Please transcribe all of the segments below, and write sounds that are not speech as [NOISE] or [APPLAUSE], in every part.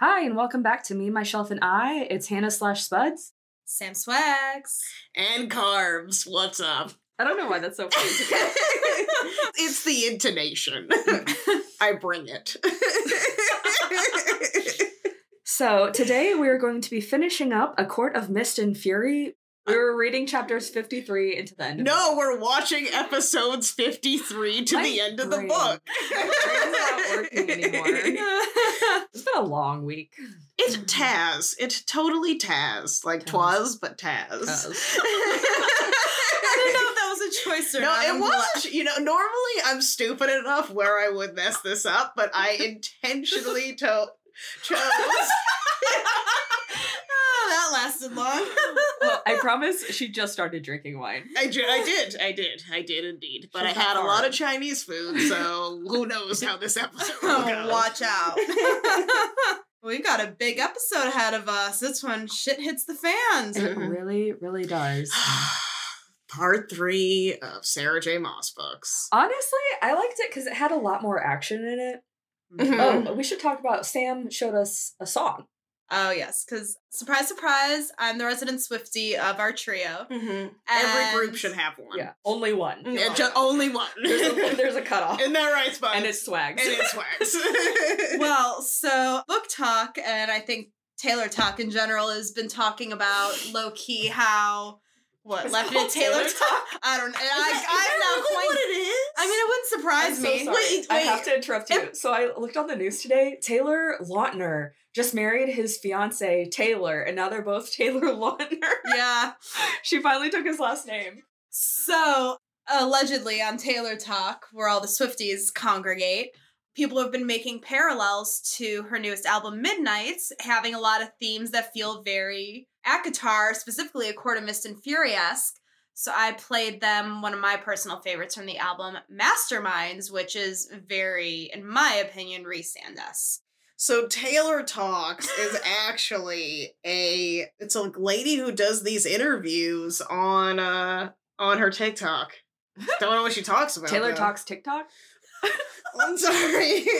Hi, and welcome back to Me, Myself, and I. It's Hannah slash Spuds. Sam Swags. And carbs. What's up? I don't know why that's so funny [LAUGHS] it's the intonation. [LAUGHS] I bring it. [LAUGHS] So today we're going to be finishing up A Court of Mist and Fury. We were reading chapters 53 into the end. of no, we're watching episodes 53 to My the end of the brain. book. [LAUGHS] brain's not working anymore. it. [LAUGHS] It's been a long week. It Taz. It totally Taz. Like Taz. twas, but Taz. Taz. [LAUGHS] I didn't know if that was a choice or No, not. it I'm was. You know, normally I'm stupid enough where I would mess this up, but I intentionally to- chose. That lasted long. [LAUGHS] Well, I [LAUGHS] promise she just started drinking wine. I, ju- I did, I did, I did indeed. But She's I had a lot of Chinese food, so who knows how this episode will [LAUGHS] go. Oh, Watch out. We've got a big episode ahead of us. This one shit hits the fans. It really, really does. [SIGHS] Part three of Sarah J. Maas books. Honestly, I liked it because it had a lot more action in it. Mhm. Oh, we should talk about Sam showed us a song. Oh yes, because surprise, surprise, I'm the resident Swifty of our trio. Mhm. Every group should have one. Yeah, only one. Yeah, ju- only one. [LAUGHS] There's a, [LAUGHS] there's a cutoff. Isn't that right, Spud? and it's swags. and it's wax. [LAUGHS] Well, so book talk, and I think Taylor talk in general has been talking about low key how what It's left called it Taylor Taylor talk. I don't. I, I'm not quite. what it is? I mean, it wouldn't surprise I'm so me. sorry. Wait, I have to interrupt you. So I looked on the news today. Taylor Lautner just married his fiance Taylor, and now they're both [LAUGHS] Taylor Lautner. Yeah. [LAUGHS] she finally took his last name. So allegedly on Taylor Talk, where all the Swifties congregate, people have been making parallels to her newest album, Midnights, having a lot of themes that feel very ACOTAR, specifically a Court of Mist and Fury-esque. So I played them one of my personal favorites from the album, Masterminds, which is very, in my opinion, Rhysand-esque. So Taylor Talks is actually a it's a lady who does these interviews on uh on her TikTok. [LAUGHS] Don't know what she talks about. Taylor though. talks TikTok. I'm sorry. [LAUGHS]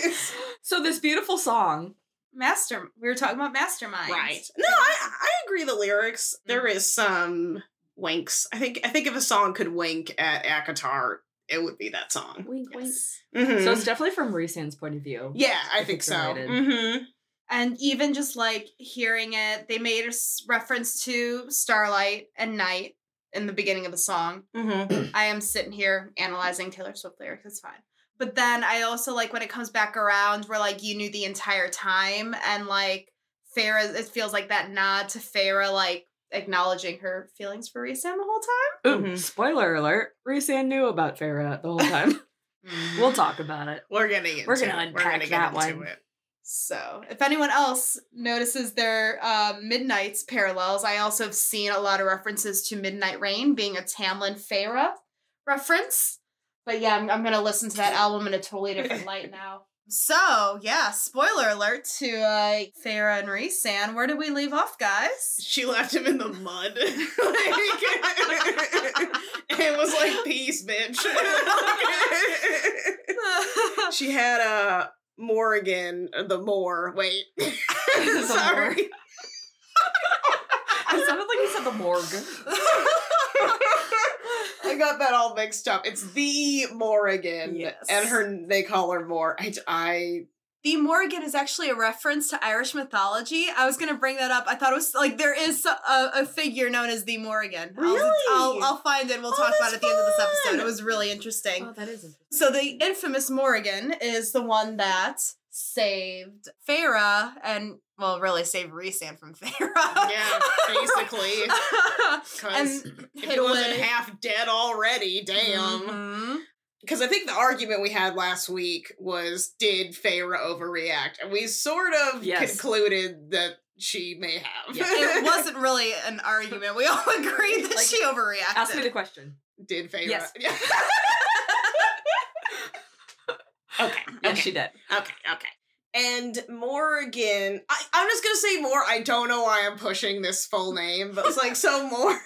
So this beautiful song. Master, we were talking about Mastermind. right. No, I I agree the lyrics. Mm. There is some winks. I think I think if a song could wink at ACOTAR, it would be that song. Wink, Yes. Mhm. So it's definitely from Rhysand's point of view. yeah, I think so. Mm-hmm. And even just like hearing it, they made a reference to Starlight and Night in the beginning of the song. Mm-hmm. [CLEARS THROAT] I am sitting here analyzing Taylor Swift lyrics, it's fine. But then I also like when it comes back around where like you knew the entire time and like Feyre, it feels like that nod to Feyre, like acknowledging her feelings for Risa the whole time. Ooh, Mhm. spoiler alert. Rhysand knew about Feyre the whole time. time. [LAUGHS] we'll talk about it. We're getting into We're gonna it. We're unpack gonna get that into one. it. So, if anyone else notices their uh, Midnight's parallels, I also have seen a lot of references to Midnight Rain being a Tamlin Feyre reference. But yeah, I'm, I'm going to listen to that album in a totally different light now. So, yeah, spoiler alert to uh, Feyre and Rhysand. Where did we leave off, guys? She left him in the mud. [LAUGHS] Like, [LAUGHS] it was like peace, bitch. [LAUGHS] she had a Morrigan, uh, the Mor. Wait, sorry. It sounded like you said the morgue. I got that all mixed up. It's the Morrigan, Yes. and her they call her Mor. I, I The Morrigan is actually a reference to Irish mythology. I was gonna bring that up. I thought it was like there is a, a figure known as the Morrigan. I'll- Really? I'll, I'll find it. and We'll Oh, talk about it at that's the end of this episode. It was really interesting. Oh, that is interesting. So the infamous Morrigan is the one that saved Feyre and well, really saved Rhysand from [LAUGHS] Feyre. Yeah, basically. [LAUGHS] and because if he wasn't away. half dead already, damn. Mhm. because I think the argument we had last week was did Feyre overreact? And we sort of Yes. concluded that she may have. Yeah. It [LAUGHS] wasn't really an argument. We all agreed that Like, she overreacted. Ask me the question. did Feyre? Yes. Yeah. Okay. Yes, okay. she did. Okay. Okay. And Morgan, I, I'm just gonna say Mor. I don't know why I'm pushing this full name, but it's like so [LAUGHS] Mor.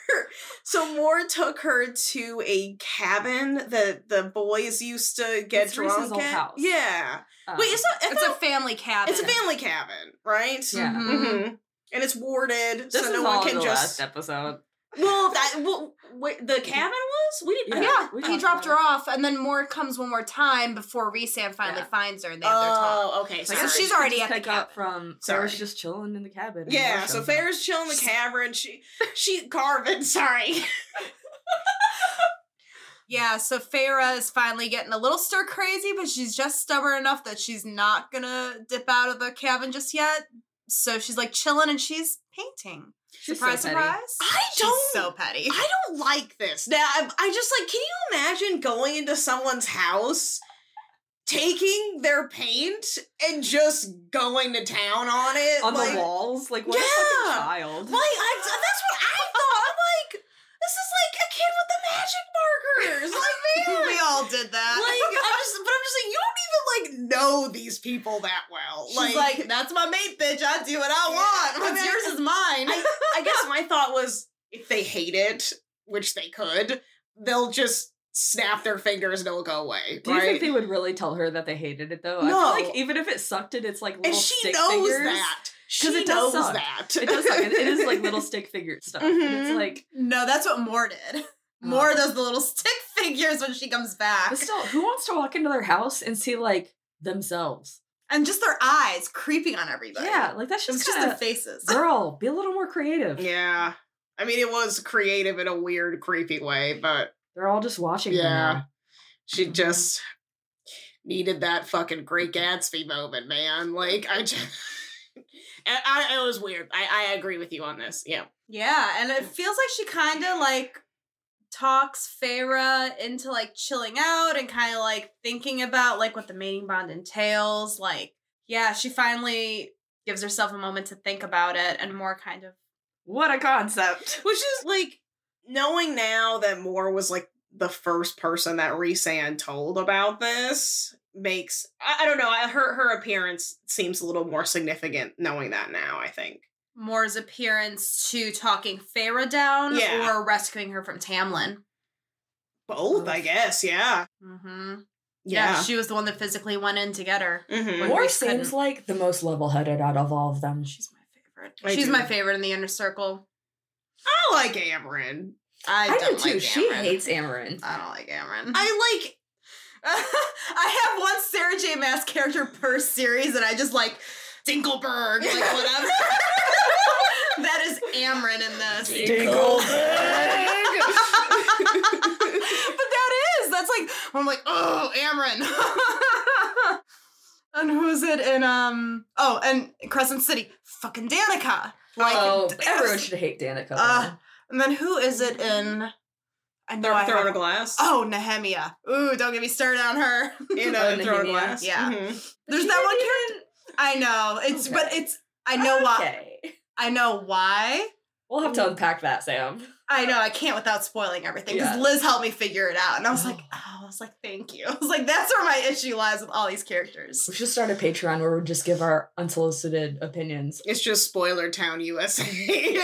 So Mor took her to a cabin that the boys used to get It's drunk at. house. Yeah. Um, Wait, it's not. It's a family cabin. It's a family cabin, right? Yeah. Mhm. hmm And it's warded, This so no one can the just. last episode. Well, that well, wait, the cabin was we. Yeah. I Yeah, we he dropped her off, and then Mor comes one more time before Rhysand finally Yeah. finds her, and they have their talk. Oh, okay. So Sorry. she's already just at the up cabin. from Sorry. Sarah's just chilling in the cabin. Yeah, so shows. Feyre's chilling in the cavern. She she carving. Sorry. [LAUGHS] Yeah, so Feyre is finally getting a little stir crazy, but she's just stubborn enough that she's not gonna dip out of the cabin just yet. So she's like chilling and she's painting. She's surprise, so surprise. I don't- so petty. I don't like this. Now I, I just like. Can you imagine going into someone's house, taking their paint, and just going to town on it on like, the walls. Like what a Yeah. fucking child. Like I, that's what I thought. I'm like, this is like a kid with the magic markers. Like [LAUGHS] man, we all did that. like I'm [LAUGHS] just, but I'm just like, you don't even like know these people that well. She's like, that's my mate, bitch. I do what I Yeah, want. [LAUGHS] I What's mean, yours is mine. I, I guess my thought was if they hate it, which they could, they'll just snap their fingers and it'll go away. Do you think they would really tell her that they hated it though? I No. feel like even if it sucked it, it's like little and she stick knows figures. that. She it does knows suck. that. It does suck. It, it is like little stick figure stuff. And it's mm-hmm. like no, that's what Mor did. Oh. of those little [LAUGHS] stick figures when she comes back. but still, who wants to walk into their house and see like themselves? and just their eyes creeping on everybody. Yeah, like that's It's just, just their kinda, faces. [LAUGHS] girl. Be a little more creative. Yeah. I mean, it was creative in a weird, creepy way, but They're all just watching. Yeah. now. she Mhm. just needed that fucking Great Gatsby moment, man. Like, I just. [LAUGHS] I, I, it was weird. I, I agree with you on this. Yeah. Yeah, and it feels like she kind of like talks Feyre into like chilling out and kind of like thinking about like what the mating bond entails. Like, yeah, she finally gives herself a moment to think about it and Mor kind of. What a concept. [LAUGHS] Which is like knowing now that Mor was like the first person that Rhysand told about this makes I, I don't know I- her her appearance seems a little more significant knowing that now I think Mor's appearance to talking Feyre down Yeah. or rescuing her from Tamlin. both I guess yeah Mm-hmm. Yeah. yeah, she was the one that physically went in to get her. Mhm. When Mor seems couldn't. like the most level-headed out of all of them. She's my favorite. I She's do. my favorite in the inner circle. I like Amren I, I, don't do too. like she Amren. hates Amren. I don't like Amren. I like [LAUGHS] I have one Sarah J. Maas character per series, and I just like Dinkelberg, like whatever. [LAUGHS] that is Amren in this. but that is that's like I'm like oh Amren. [LAUGHS] and who's it in um oh and Crescent City fucking Danika like oh, everyone should hate Danika. Uh, and then who is it in I know Throw, I Throne of Glass oh Nehemia ooh don't get me started on her [LAUGHS] in Oh, a Throne of Glass Yeah. Mhm. there's She that one didn't character I know it's Okay. but it's I know why Okay. I know why We'll have to unpack that, Sam. I know I can't without spoiling everything because Yeah. Liz helped me figure it out, and I was Oh. like, oh, I was like, thank you. [LAUGHS] I was like, that's where my issue lies with all these characters. We should start a Patreon where we just give our unsolicited opinions. it's just spoiler town USA [LAUGHS]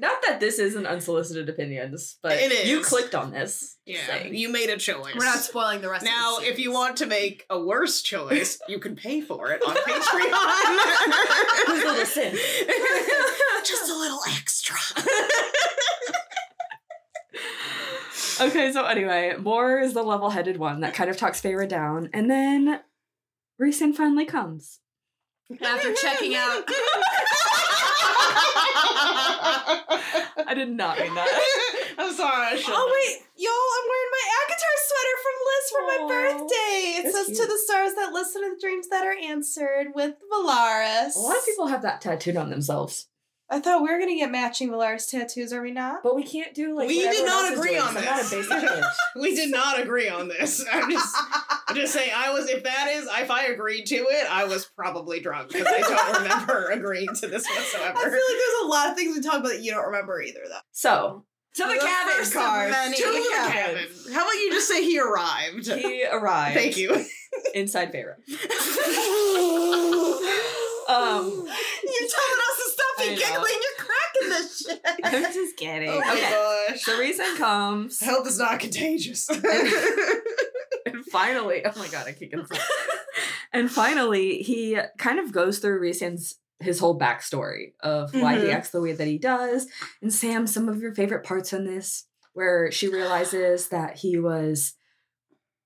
Not that this isn't unsolicited opinions, but It you clicked on this. yeah saying. you made a choice We're not spoiling the rest. Now, of the if you want to make a worse choice, [LAUGHS] you can pay for it on Patreon. little sin? Just a little extra. [LAUGHS] Okay, so anyway, Mor is the level-headed one that kind of talks Feyre down, and then Rhysand finally comes. after checking out, [LAUGHS] I did not mean that. [LAUGHS] I'm sorry. I shouldn't. oh wait, y'all, I'm wearing my ACOTAR sweater from Liz for my birthday. It that's says cute. to the stars that listen to the dreams that are answered with Velaris. A lot of people have that tattooed on themselves, I thought we were gonna get matching Velaris tattoos, are we not? but we can't do like. We did not agree doing, on 'cause I'm not a this. basic bitch. [LAUGHS] We did not agree on this. [LAUGHS] I'm just, I'm just saying. I was. If that is, if I agreed to it, I was probably drunk because I don't [LAUGHS] remember agreeing to this whatsoever. I feel like there's a lot of things we talk about that you don't remember either, though. So To the, The cabin, first of many. To the cabin. How about you just say he arrived? He arrived. Thank you. Inside Feyre. um, Um, you're telling us to stop I you know. giggling. You're cracking this shit. [LAUGHS] I'm just kidding. oh my okay. gosh. The reason comes, Health is not contagious. [LAUGHS] and finally, oh my god, I can't get this. And finally, he kind of goes through Rhysand's his whole backstory of why he Mhm. acts the way that he does. And Sam, some of your favorite parts in this, where she realizes that he was.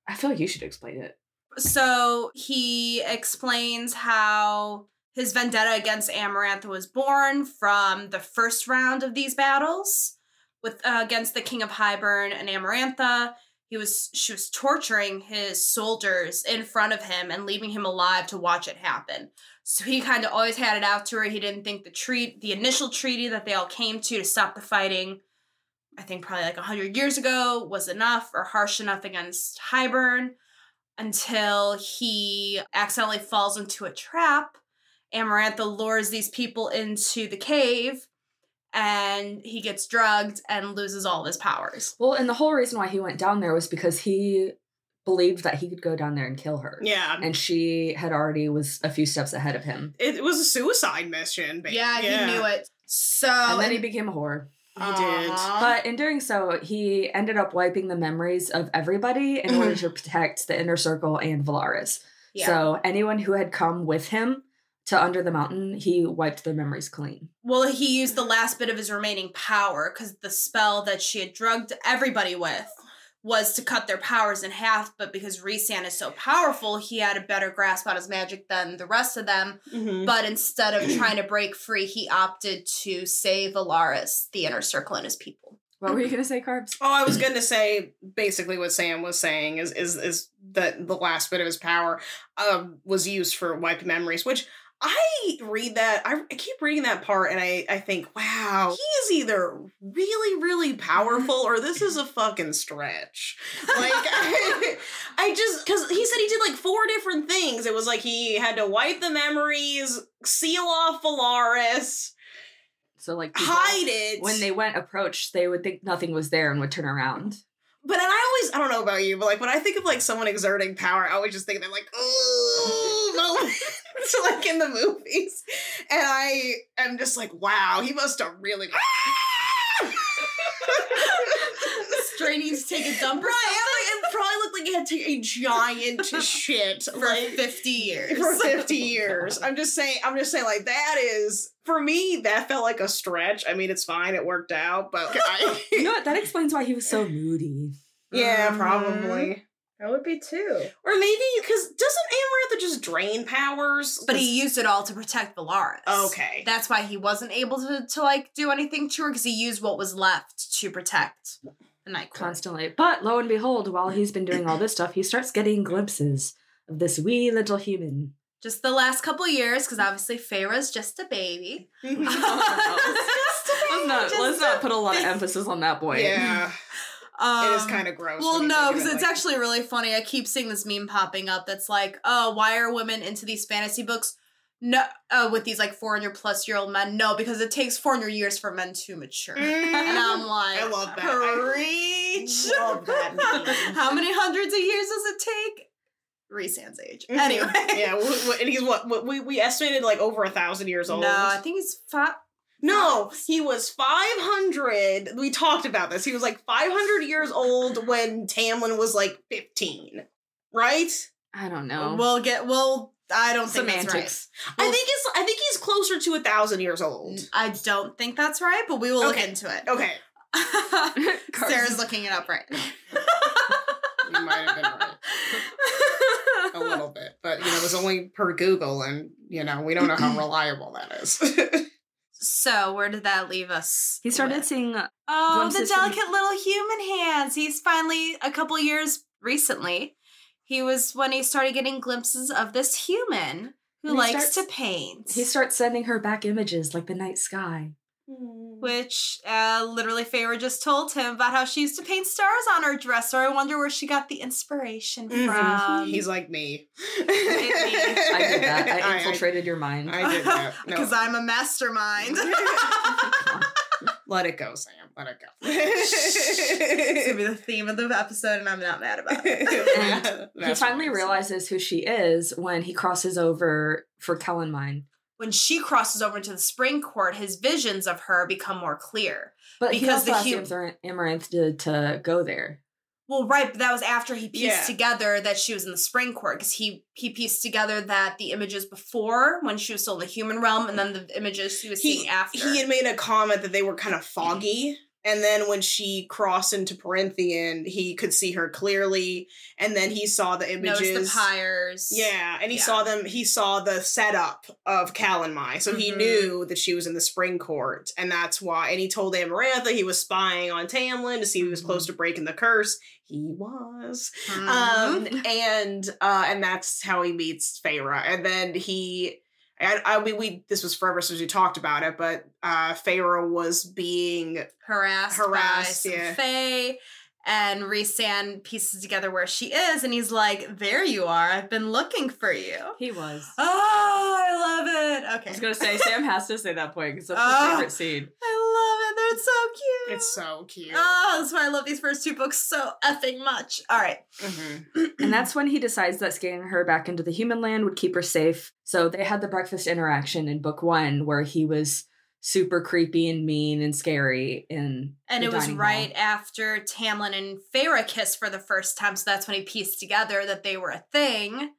I feel like you should explain it. So he explains how his vendetta against Amarantha was born from the first round of these battles with uh, against the King of Hybern and Amarantha. He was she was torturing his soldiers in front of him and leaving him alive to watch it happen. So he kind of always had it out to her. He didn't think the treat the initial treaty that they all came to to stop the fighting, I think probably like 100 years ago, was enough or harsh enough against Hybern until he accidentally falls into a trap. Amarantha lures these people into the cave and he gets drugged and loses all of his powers. Well, and the whole reason why he went down there was because he believed that he could go down there and kill her. yeah. And she had already was a few steps ahead of him. It, it was a suicide mission. ba- Yeah, he knew it. So and then he became a whore. He did. Aw. But in doing so, he ended up wiping the memories of everybody in order mm-hmm. to protect the inner circle and Velaris. yeah. So anyone who had come with him to Under the Mountain, he wiped their memories clean. Well, he used the last bit of his remaining power because the spell that she had drugged everybody with was to cut their powers in half. But because Rhysand is so powerful, he had a better grasp on his magic than the rest of them. Mhm. But instead of trying to break free, he opted to save Alaris, the inner circle, and his people. What were you gonna say, Carbs? Oh, I was going to say basically what Sam was saying is is is that the last bit of his power um, was used for wiping memories, which I read that I, I keep reading that part and I I think wow he is either really really mm-hmm. powerful or this is a fucking stretch. Like [LAUGHS] I, I just because he said he did like four different things. It was like he had to wipe the memories, seal off Velaris, So like hide it when they went approach, they would think nothing was there and would turn around. But and I always I don't know about you, but like when I think of like someone exerting power, I always just think they're like oh moments [LAUGHS] like in the movies, and I am just like wow, he must have really. [LAUGHS] Straining to take a dump Right, and, like, it probably looked like he had to take a giant [LAUGHS] shit for for 50 years. for 50 years. I'm just saying, I'm just saying, like, that is, for me, that felt like a stretch. I mean, it's fine, it worked out, but I, You know what? That explains why he was so moody. yeah, Mhm. probably. That would be too. Or maybe, because doesn't Amarantha just drain powers? But he used it all to protect Velaris. Okay. That's why he wasn't able to, to like do anything to her because he used what was left to protect the Night Court. Constantly. But lo and behold, while he's been doing all this stuff, he starts getting glimpses of this wee little human. Just the last couple years, because obviously Feyre's just a baby. [LAUGHS] [LAUGHS] let's not, Just let's not put a lot of emphasis on that boy. yeah, Um, it is kind of gross. Well, no, because it it's like- actually really funny. I keep seeing this meme popping up that's like, oh, why are women into these fantasy books? No, uh, with these like 400 plus year old men. No, because it takes 400 years for men to mature. [LAUGHS] And I'm like, I love that. I love that. [LAUGHS] How many hundreds of years does it take? Rhysand's age. Anyway. yeah, and he's what, what we we estimated like over a thousand years old. No, I think he's five. No, he was 500. We talked about this. He was like 500 years old when Tamlin was like 15, right? I don't know. We'll get. Well, I don't think that's right. Semantics. I think it's I think he's closer to a thousand years old. I don't think that's right, but we will look Okay. into it. Okay, [LAUGHS] Sarah's looking it up right now. [LAUGHS] you might have been right a little bit, but you know, it was only per Google, and you know, we don't know how [CLEARS THROAT] reliable that is. [LAUGHS] so, where did that leave us? He started with? seeing uh, Oh, the from- delicate little human hands. He's finally a couple years recently. He was when he started getting glimpses of this human who likes starts- to paint. he starts sending her back images like the night sky. Which uh, literally Feyre just told him about how she used to paint stars on her dresser. I wonder where she got the inspiration Mhm. from. He's like me. I I did that. I [LAUGHS] I- infiltrated your mind. I did that. [LAUGHS] No. because I'm a mastermind. [LAUGHS] Let it go, Sam. Let it go. It's gonna be the theme of the episode, and I'm not mad about it. He finally realizes who she is when he crosses over for Calanmai. When she crosses over into the spring court, his visions of her become more clear. But Because he the also hu- asked Amaranth- Amaranth to, to go there. Well, right, but that was after he pieced Yeah. together that she was in the spring court because he he pieced together that the images before when she was still in the human realm, and then the images he was he, seeing after. he had made a comment that they were kind of mm-hmm. foggy. And then when she crossed into Prythian, he could see her clearly. And then he saw the images. Noticed the pyres. Yeah, and he Yeah. saw them. He saw the setup of Calanmai, so he Mhm. knew that she was in the spring court, and that's why. And he told Amarantha he was spying on Tamlin to see if he was Mm-hmm. close to breaking the curse. He was, Mhm. um, and uh, and that's how he meets Feyre, and then he. I, I mean, we this was forever since we talked about it, but uh Feyre was being harassed, Harassed, yeah. Fae, and Rhysand pieces together where she is, and he's like, "There you are. I've been looking for you." He was. Oh, I love it. Okay, I was gonna say Sam has to say that point because that's Oh. his ah, favorite scene. I love it. They're so cute. it's so cute. Oh, that's why I love these first two books so effing much. All right. Mhm. And that's when he decides that scanning her back into the human land would keep her safe. So they had the breakfast interaction in book one where he was super creepy and mean and scary in And the it was right hall. after Tamlin and Feyre kissed for the first time, so that's when he pieced together that they were a thing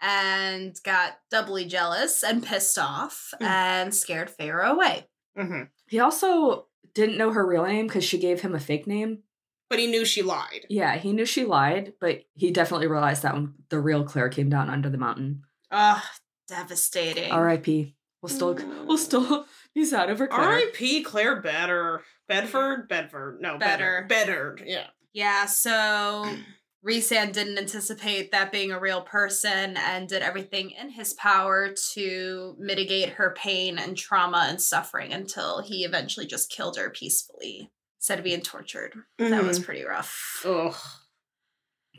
and got doubly jealous and pissed off Mm. and scared Feyre away. Mhm. He also didn't know her real name because she gave him a fake name. But he knew she lied. Yeah, he knew she lied, but he definitely realized that when the real Clare came down under the mountain. Ugh, devastating. R.I.P. We'll still mm. we'll still [LAUGHS] be sad over Clare. R.I.P. Clare Better. Bedford? Bedford. No, Better. Better. Better. Yeah. Yeah, so [CLEARS THROAT] Rhysand didn't anticipate that being a real person and did everything in his power to mitigate her pain and trauma and suffering until he eventually just killed her peacefully instead of being tortured. That was mm. pretty rough. Ugh.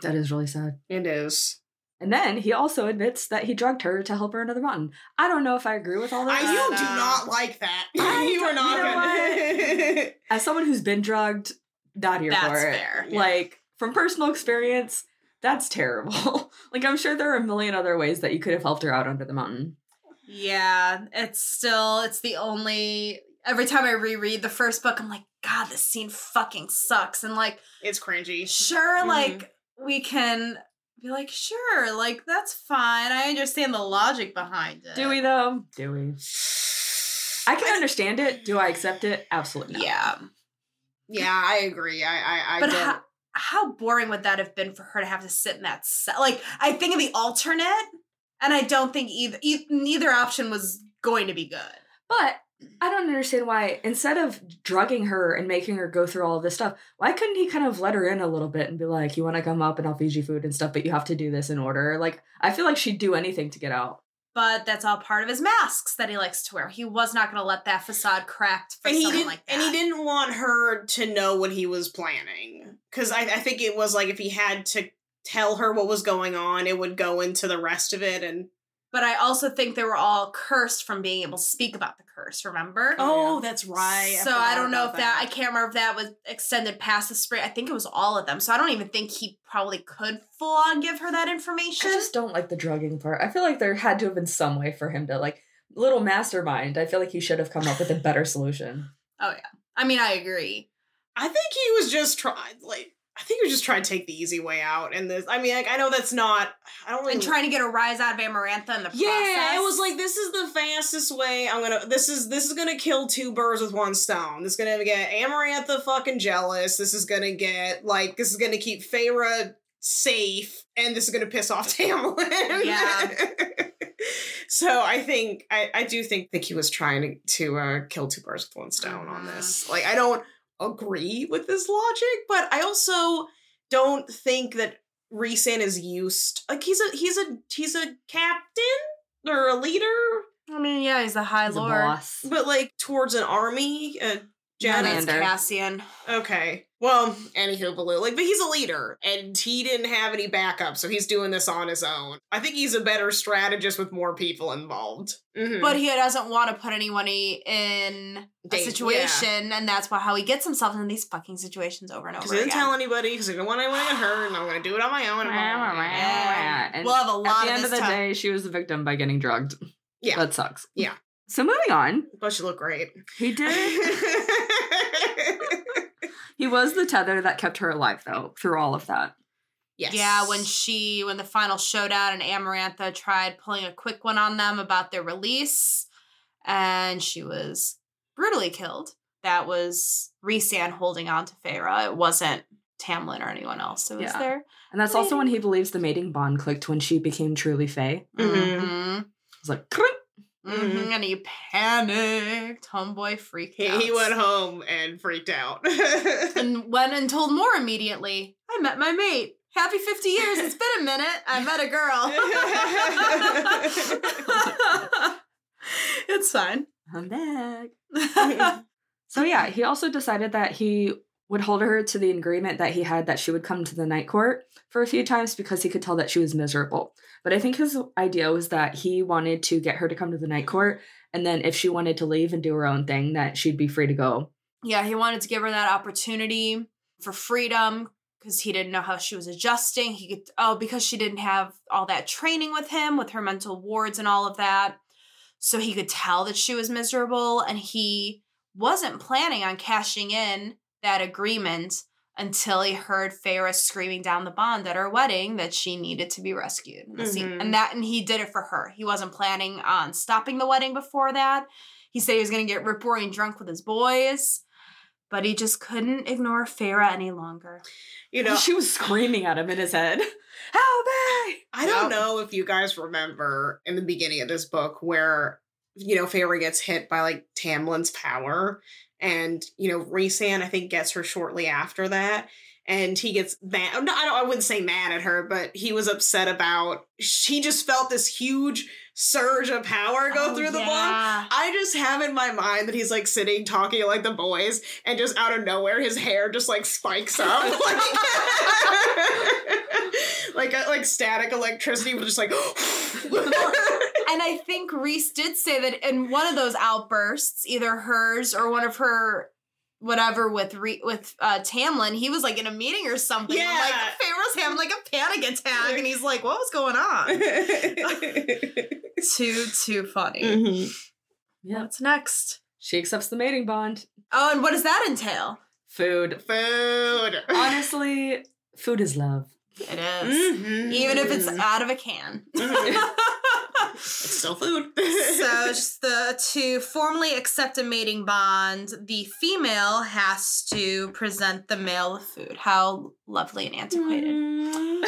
That is really sad. It is. And then he also admits that he drugged her to help her into the mountain. I don't know if I agree with all I, that. you do not like that. [LAUGHS] I you are not you know gonna. [LAUGHS] As someone who's been drugged, not here That's for it. fair. Like from personal experience, that's terrible. [LAUGHS] like I'm sure there are a million other ways that you could have helped her out under the mountain. Yeah, it's still it's the only every time I reread the first book I'm like god this scene fucking sucks and like it's cringy. sure Mhm. like we can be like sure like that's fine i understand the logic behind it Do we though? Do we? I can understand it. Do I accept it? Absolutely not. yeah Yeah, I agree. I I, I but don't. how, how boring would that have been for her to have to sit in that cell like i think of the alternate and i don't think either e- neither option was going to be good But I don't understand why, instead of drugging her and making her go through all of this stuff, why couldn't he kind of let her in a little bit and be like, you want to come up and I'll feed you food and stuff, but you have to do this in order? Like, I feel like she'd do anything to get out. but that's all part of his masks that he likes to wear he was not going to let that facade cracked for and he someone didn't. like that and he didn't want her to know what he was planning because I, I think it was like if he had to tell her what was going on, it would go into the rest of it. And But I also think they were all cursed from being able to speak about the curse, remember? oh, oh that's right. so I don't know if that, I can't remember if that was extended past the spring. I think it was all of them. So I don't even think he probably could full on give her that information. I just don't like the drugging part. I feel like there had to have been some way for him to, like, little mastermind. I feel like he should have come up with a better solution. Oh yeah. I mean, I agree. I think he was just trying, like, I think he was just trying to take the easy way out. And this, I mean, like, I know that's not. I don't really. And trying to get a rise out of Amarantha in the process. yeah, it was like this is the fastest way. I'm gonna. This is this is gonna kill two birds with one stone. This is gonna get Amarantha fucking jealous. This is gonna get like this is gonna keep Feyre safe, and this is gonna piss off [LAUGHS] Tamlin. Yeah. [LAUGHS] so I think I I do think think he was trying to to uh, kill two birds with one stone on Mhm. this. Like I don't agree with this logic, but I also don't think that Rhysand is used. Like he's a he's a he's a captain or a leader, I mean, yeah, he's a High He's a Lord. boss. but like towards an army. Uh, Yeah, Jen, that's Commander. Cassian. okay. Well, anywho, Baloo, like, but he's a leader, and he didn't have any backup, so he's doing this on his own. I think he's a better strategist with more people involved. Mhm. But he doesn't want to put anyone in a Date, situation, and that's why how he gets himself in these fucking situations over and over Because he didn't tell anybody, because he didn't want anyone to get hurt, and I'm going to do it on my own. Yeah. And we'll have a lot. At lot the of end this of the time. day, she was the victim by getting drugged. Yeah. That sucks. Yeah. So moving on, But she looked great. he did. [LAUGHS] he was the tether that kept her alive, though, through all of that. yes. Yeah, when she when the final showdown and Amarantha tried pulling a quick one on them about their release, and she was brutally killed. That was Rhysand holding on to Feyre. It wasn't Tamlin or anyone else. It was Yeah. there. And that's also when he believes the mating bond clicked when she became truly Fae. Mhm. Mm-hmm. It's like, "Krunk." Mhm. And he panicked. Homeboy freaked He, out. he went home and freaked out. [LAUGHS] and went and told Mor immediately. I met my mate. Happy 50 years. It's been a minute. I met a girl. [LAUGHS] [LAUGHS] it's fine. I'm back. So yeah, he also decided that he would hold her to the agreement that he had that she would come to the night court for a few times because he could tell that she was miserable. But I think his idea was that he wanted to get her to come to the night court and then if she wanted to leave and do her own thing that she'd be free to go. yeah, he wanted to give her that opportunity for freedom because he didn't know how she was adjusting. He could, oh, because she didn't have all that training with him, with her mental wards and all of that. So he could tell that she was miserable and he wasn't planning on cashing in that agreement until he heard Feyre screaming down the bond at her wedding that she needed to be rescued. Mm-hmm. and that and he did it for her. He wasn't planning on stopping the wedding before that. He said he was gonna get rip roaring drunk with his boys, but he just couldn't ignore Feyre any longer. you know, [LAUGHS] she was screaming at him in his head. [LAUGHS] Help me! I don't Yep. know if you guys remember in the beginning of this book where, you know, Feyre gets hit by like Tamlin's power. And, you know, Rhysand, I think, gets her shortly after that. And he gets mad. No, I, don't, I wouldn't say mad at her, but he was upset about. She just felt this huge surge of power go Oh, through the yeah. I just have in my mind that he's like sitting talking like the boys, and just out of nowhere, his hair just like spikes up, [LAUGHS] like [LAUGHS] like uh, like static electricity, was just like. [GASPS] [LAUGHS] And I think Rhys did say that in one of those outbursts, either hers or one of her whatever with Re- with uh Tamlin, he was like in a meeting or something. and, Yeah. Like Feyre's having like a panic attack and he's like, what was going on? [LAUGHS] too, too funny. Mhm. Yeah. What's next? She accepts the mating bond. Oh, and what does that entail? Food. Food. Honestly, food is love. It is. Mhm. Even if it's out of a can. Mhm. [LAUGHS] it's still food. so [LAUGHS] just the to formally accept a mating bond, the female has to present the male with food. How lovely and antiquated. Mm. [LAUGHS]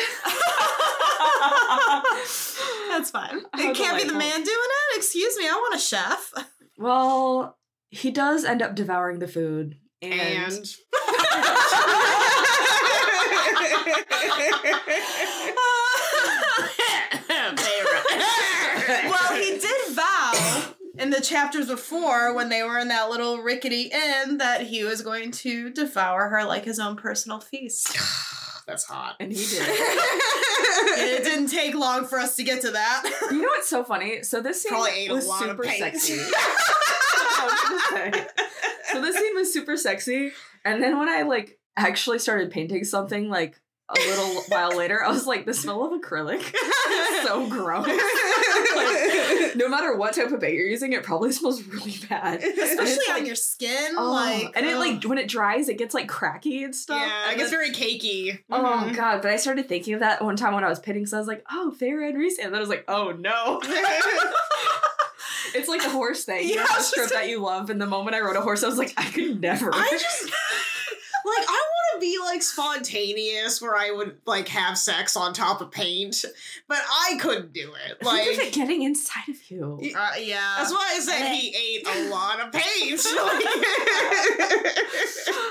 That's fine. How it can't be the man doing it. Excuse me, I want a chef. Well, he does end up devouring the food. And, and [LAUGHS] well, he did vow in the chapters before when they were in that little rickety inn that he was going to devour her like his own personal feast. [SIGHS] That's hot. and he did. It didn't take long for us to get to that. you know what's so funny? So this scene Probably ate a was lot of super paint. sexy. [LAUGHS] this scene was super sexy, and then when I like actually started painting something like a little [LAUGHS] while later, I was like, the smell of acrylic is so [LAUGHS] gross. [LAUGHS] Like, no matter what type of paint you're using, it probably smells really bad. Especially on like- your skin. Oh, like and it like when it dries, it gets like cracky and stuff. yeah, it gets then- very cakey. Oh Mhm. god! But I started thinking of that one time when I was painting, so I was like, "Oh, Feyre and Rhys," and then I was like, "Oh no!" It's like the horse thing. [LAUGHS] You Yeah, know, I the strip that you love. And the moment I rode a horse, I was like, I could never. I [LAUGHS] just like I want to be like spontaneous where I would like have sex on top of paint, but I couldn't do it. Think of it Like getting inside of you. Uh, yeah. that's why I said And he ate a [LAUGHS] lot of paint.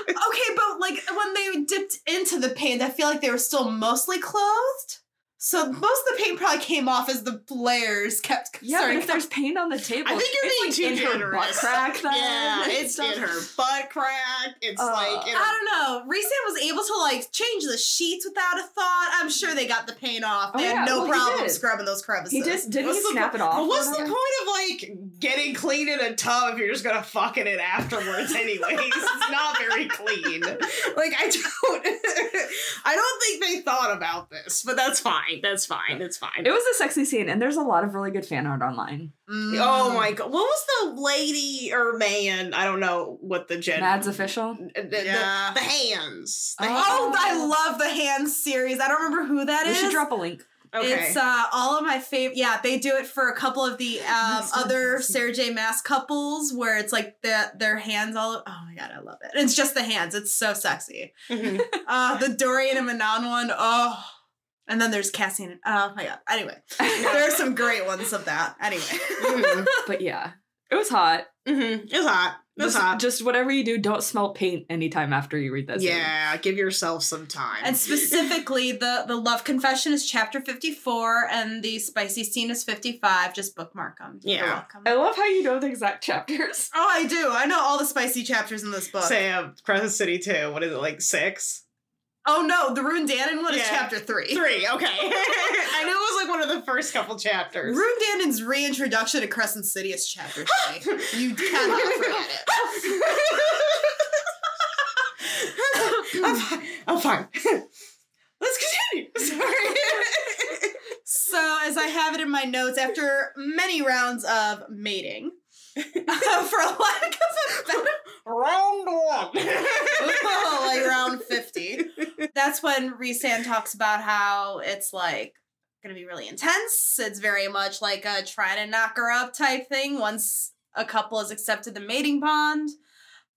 okay, but like when they dipped into the paint, I feel like they were still mostly clothed. So most of the paint probably came off as the layers kept Yeah, but if there's paint on the table, I think you're it's being like too in generous. her butt crack. Then, yeah, it's in her butt crack. It's Uh, like in I don't know. Rhysand was able to like change the sheets without a thought. I'm sure they got the paint off. Oh, They yeah, had no well, problem scrubbing those crevices. He did. Didn't he snap po- it off? But what's the point of like getting clean in a tub if you're just gonna fuck in it afterwards anyways? it's [LAUGHS] not very clean. Like I don't [LAUGHS] I don't think they thought about this, but that's fine. That's fine. It's fine. It was a sexy scene, and there's a lot of really good fan art online. Mm. Oh my god. What was the lady or man? I don't know what the gender Mads official. the, the- Yeah. the hands. The Oh, I love the hands series. I don't remember who that We is. should drop a link. Okay. It's uh all of my favorite. Yeah, they do it for a couple of the um, other fancy. Sarah J. Maas couples where it's like the their hands all. Oh my god, I love it. It's just the hands. It's so sexy. Mhm. [LAUGHS] Uh the Dorian and Manon one. Oh, and then there's Cassian. Oh my god. Anyway, [LAUGHS] there are some great ones of that. Anyway, but yeah, it was hot. Mhm. was hot. It's Just, hot. just whatever you do, don't smell paint anytime after you read that. scene. yeah, give yourself some time. and specifically the the love confession is chapter fifty four, and the spicy scene is fifty five. Just bookmark them. Yeah. welcome. I love how you know the exact chapters. Oh, I do. I know all the spicy chapters in this book. Sam, Crescent City 2, what is it, like six? Oh no, the Ruhn Danaan one is chapter three. Three, okay. [LAUGHS] I knew it was like one of the first couple chapters. Ruhn Danaan's reintroduction to Crescent City is chapter three. [LAUGHS] you cannot forget it. [LAUGHS] I'm fine. I'm fine. Let's continue. Sorry. So, as I have it in my notes, after many rounds of mating, for lack of a better Round one. [LAUGHS] Oh, like round 50. [LAUGHS] That's when Rhysand talks about how it's like gonna be really intense. It's very much like a try to knock her up type thing once a couple has accepted the mating bond.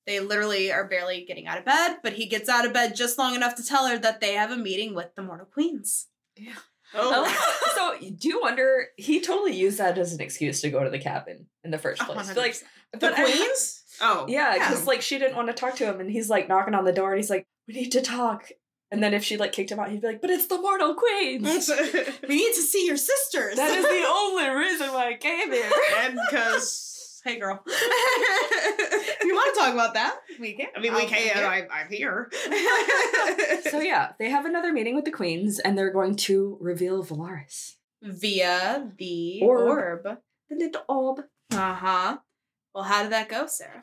They literally are barely getting out of bed, but he gets out of bed just long enough to tell her that they have a meeting with the Mortal Queens. Yeah. Oh. oh. so do you wonder? He totally used that as an excuse to go to the cabin in the first Oh, place. 100%. Like, The but I- queens? Oh. yeah, Yeah. because like she didn't want to talk to him, and he's like knocking on the door, and he's like, "We need to talk." And then if she like kicked him out, he'd be like, "But it's the Mortal Queens." [LAUGHS] [LAUGHS] We need to see your sisters. that is the [LAUGHS] only reason why I came here. and because. Hey, girl. if you want to talk about that, we can. I mean, we I'll be can. I, I'm here. so yeah, they have another meeting with the queens, and they're going to reveal Velaris, Via the Orb. orb. the little orb. Uh huh. Well, how did that go, Sarah?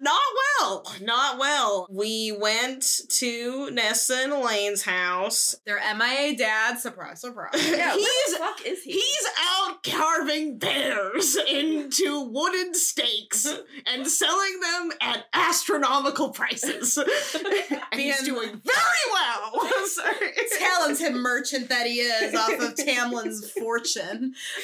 Not well. Not well. We went to Nesta and Elain's house. Their MIA dad, surprise, surprise. [LAUGHS] Yeah, He's- where the fuck is he? He's out carving bears into wooden stakes and selling them at astronomical prices. and he's doing very well. [LAUGHS] Sorry. Talented merchant that he is off of Tamlin's fortune. [LAUGHS]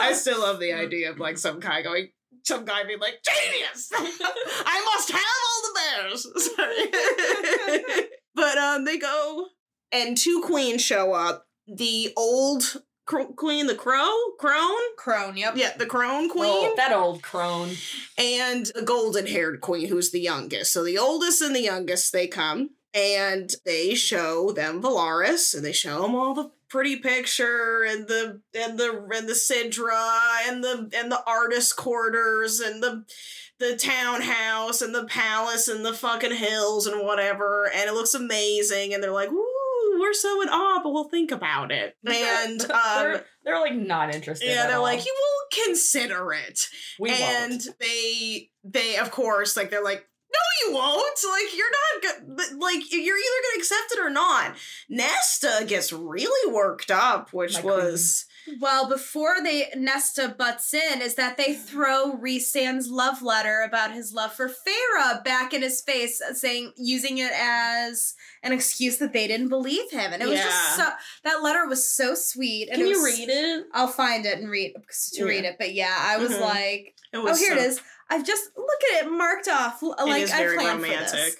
I still love the idea of like some guy going, some guy being like, genius! [LAUGHS] I must have all the bears. [LAUGHS] Sorry. [LAUGHS] but um, they go, and two queens show up. The old queen, the crow, crone, Crone, yep. yeah, the crone queen, Oh, that old crone. and the golden haired queen, who's the youngest. So the oldest and the youngest, they come and they show them Velaris, and they show them all the pretty picture and the and the and the Sidra and the and the artist quarters and the the townhouse and the palace and the fucking hills and whatever, and it looks amazing. And they're like, "Ooh, we're so in awe, but we'll think about it." [LAUGHS] And [LAUGHS] um, they're, they're like not interested. yeah, they're all. like, "You will consider it." we and won't. they they of course like they're like no you won't like you're not good but like you're either gonna accept it or not nesta gets really worked up which My was Well, before they Nesta butts in, is that they [SIGHS] throw Rhysand's love letter about his love for Feyre back in his face, saying using it as an excuse that they didn't believe him, and it was just so that letter was so sweet. And can it you was, read it I'll find it and read to read it. But yeah, I was Mhm. like, it oh, here so- it is. I've just look at it marked off. Like I planned for this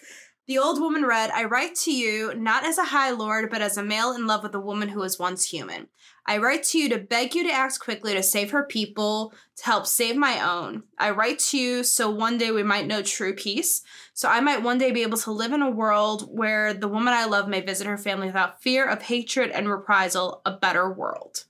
The old woman read, I write to you not as a high lord, but as a male in love with a woman who was once human. I write to you to beg you to act quickly to save her people, to help save my own. I write to you so one day we might know true peace, so I might one day be able to live in a world where the woman I love may visit her family without fear of hatred and reprisal, a better world.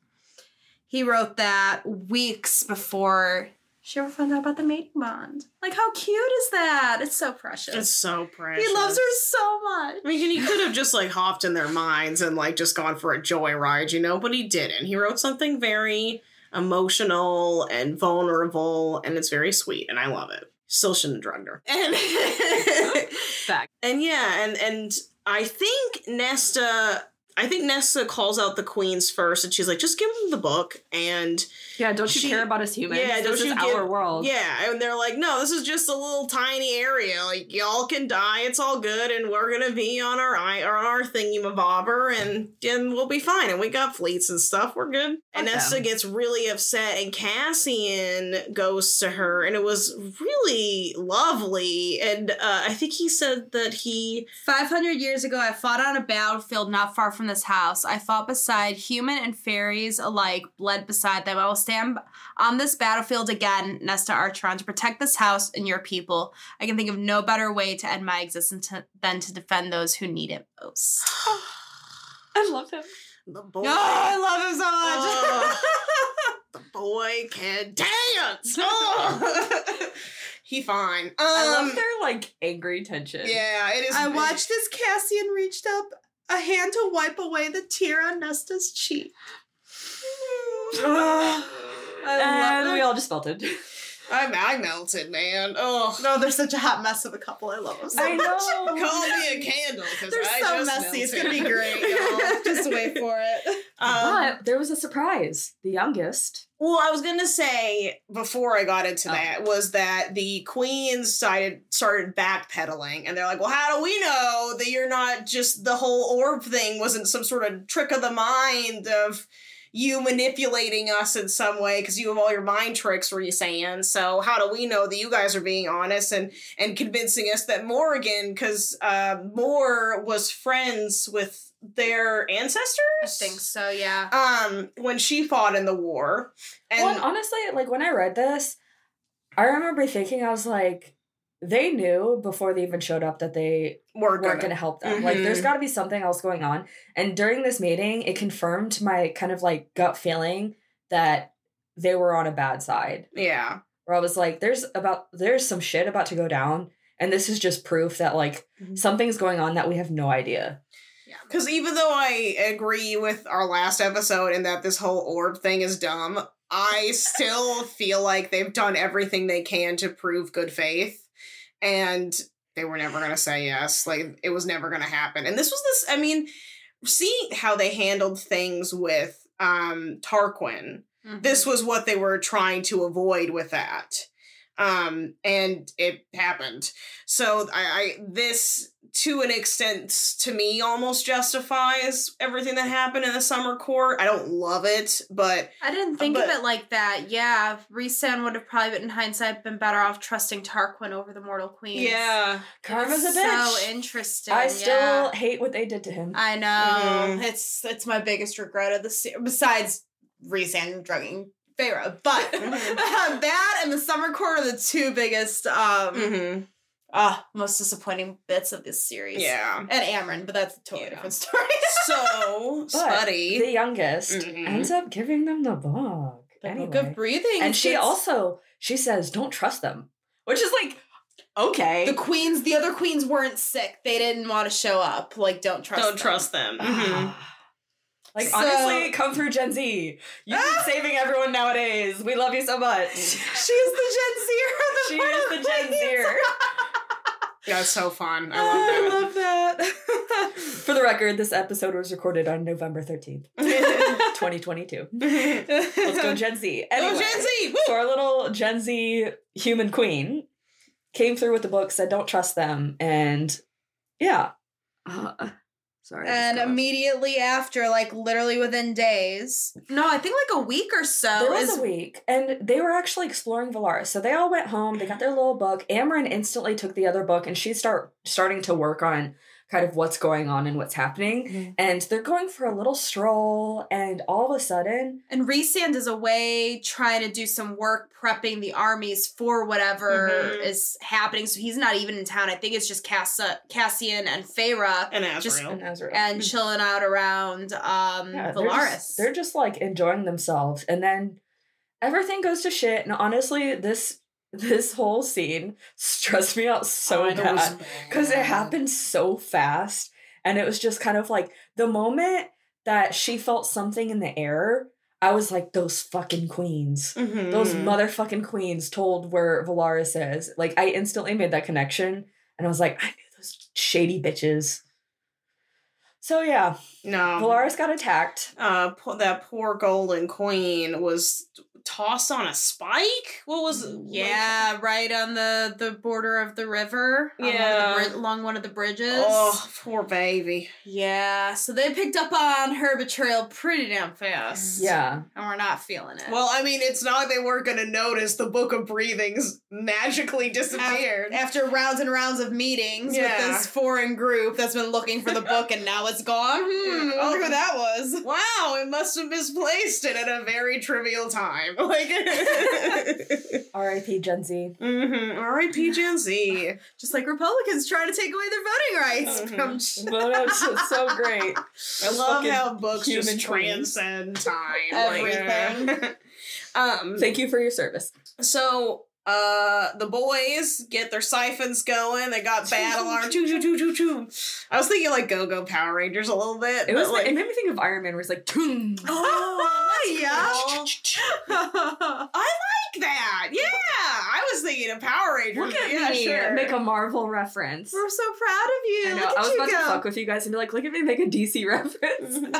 He wrote that weeks before she ever found out about the mating bond. Like, how cute is that? It's so precious. It's so precious. he loves her so much. I mean, he could have just like hopped in their minds and like just gone for a joyride, you know, but he didn't. He wrote something very emotional and vulnerable, and it's very sweet, and I love it. Still shouldn't have drugged her. And [LAUGHS] [LAUGHS] Fact. and yeah, and and I think Nesta. I think Nesta calls out the queens first, and she's like, "Just give them the book." And Yeah, don't you She- care about us humans? Yeah, don't this you is give- our world. yeah, and they're like, "No, this is just a little tiny area. Like y'all can die. It's all good, and we're gonna be on our eye or on our thingy mabobber, and and we'll be fine. And we got fleets and stuff. We're good." And Fuck Nesta them. gets really upset, and Cassian goes to her, and it was really lovely. And uh, I think he said that he 500 years ago, I fought on a battlefield not far from this house. I fought beside human and fairies alike, bled beside them. I will stand on this battlefield again, Nesta Archeron, to protect this house and your people. I can think of no better way to end my existence to- than to defend those who need it most. [SIGHS] [SIGHS] I love him. the boy. Oh, I love him so much. Oh. [LAUGHS] the boy can dance. Oh. [LAUGHS] [LAUGHS] he fine. Um, I love their like angry tension. yeah, it is. I watched as Cassian reached up a hand to wipe away the tear on Nesta's cheek. [SIGHS] Ugh. And we all just melted. [LAUGHS] I, I melted, man. Oh, No, they're such a hot mess of a couple. I love them so I much. know. [LAUGHS] call me a candle because They're I so just messy. It's gonna be great, y'all. [LAUGHS] Just wait for it. Um, but there was a surprise. The youngest. Well, I was gonna say before I got into Oh. that was that the queens started started backpedaling, and they're like, "Well, how do we know that you're not just the whole orb thing wasn't some sort of trick of the mind of you manipulating us in some way because you have all your mind tricks?" Were you saying? So how do we know that you guys are being honest and and convincing us that Morrigan, because uh, Mor was friends with their ancestors? I think so, yeah. Um, when she fought in the war, and well, and honestly, like when I read this, I remember thinking I was like, they knew before they even showed up that they we're weren't going to help them. Like, there's got to be something else going on. And during this meeting, it confirmed my kind of like gut feeling that they were on a bad side. yeah, Where I was like, there's about there's some shit about to go down, and this is just proof that like Mhm. something's going on that we have no idea. Yeah. Because even though I agree with our last episode and that this whole orb thing is dumb, I [LAUGHS] still feel like they've done everything they can to prove good faith, and they were never gonna say yes. Like it was never gonna happen. And this was this. I mean, see how they handled things with um Tarquin Mhm. this was what they were trying to avoid with that um and it happened so I, I this to an extent to me almost justifies everything that happened in the summer court i don't love it but I didn't think of it like that. Yeah, Rhysand would have probably, been, in hindsight, been better off trusting Tarquin over the Mortal Queens. Karma's a bitch. So interesting. I still yeah. hate what they did to him. I know. Mhm. It's it's my biggest regret of the series. Besides Rhysand drugging Feyre, but [LAUGHS] Mhm. that and the summer court are the two biggest, um, mm-hmm. ah, most disappointing bits of this series. yeah and Amren, but that's a totally Yeah. different story. [LAUGHS] so spuddy the youngest Mhm. ends up giving them the book. The anyway. book of breathing, and she also she says don't trust them, which is like okay. the queens, the other queens weren't sick. They didn't want to show up. Like, don't trust. don't them. trust them Mhm. Like So- honestly, come through Gen Z. You're been saving everyone nowadays. We love you so much. [LAUGHS] She's the Gen Zer. of the She is the Gen. Zer. [LAUGHS] that's so fun i I love that love that. [LAUGHS] For the record, this episode was recorded on November 13th, 2022. Let's go Gen Z. Anyway, oh gen z so our little Gen Z human queen came through with the book, said don't trust them, and yeah. Uh, Sorry. And immediately after, like literally within days, no, I think like a week or so there was is a week, and they were actually exploring Velaris. So they all went home. They got their little book. Amren instantly took the other book, and she start starting to work on kind of what's going on and what's happening. Mm-hmm. And they're going for a little stroll, and all of a sudden, And Rhysand is away trying to do some work prepping the armies for whatever Mhm. is happening. So he's not even in town. I think it's just Cassa, Cassian and Feyre And Just- Azriel. and Azriel. and chilling out around um Yeah, they're Velaris. just, they're just like enjoying themselves, and then everything goes to shit. And honestly, this this whole scene stressed me out so Oh, bad because it happened so fast, and it was just kind of like the moment that she felt something in the air. I was like, those fucking queens. Mhm. Those motherfucking queens told where Velaris is. Like, I instantly made that connection, and I was like, I knew those shady bitches. So yeah, no. Velaris got attacked. uh that poor golden queen was tossed on a spike what was yeah, right on the the border of the river. on one of the Yeah. along one of the bridges. oh poor baby Yeah, so they picked up on her betrayal pretty damn fast. Yeah. and we're not feeling it. well i mean it's not like they weren't gonna notice the book of breathings magically disappeared after rounds and rounds of meetings Yeah. with this foreign group that's been looking for the book and now it's gone. Hmm, [LAUGHS] Yeah. I wonder who that was. wow it must have misplaced it at a very trivial time [LAUGHS] like [LAUGHS] R.I.P. Gen Z. mm-hmm. r.i.p gen z Just like Republicans trying to take away their voting rights Mhm. from it's so [LAUGHS] great. I love how books just transcend time. Everything. Like, um. Thank you for your service. So, uh, the boys get their siphons going. They got battle armor. Choo choo choo choo choo. I was thinking like Go Go Power Rangers a little bit. It was. like, it made me think of Iron Man, where it's like, "Toom." [LAUGHS] Oh, yeah. [LAUGHS] I like that. Yeah, I was thinking of Power Rangers. Look at yeah, me sure. make a Marvel reference. We're so proud of you. I know. I was about to go. fuck with you guys and be like, look at me make a DC reference. [LAUGHS]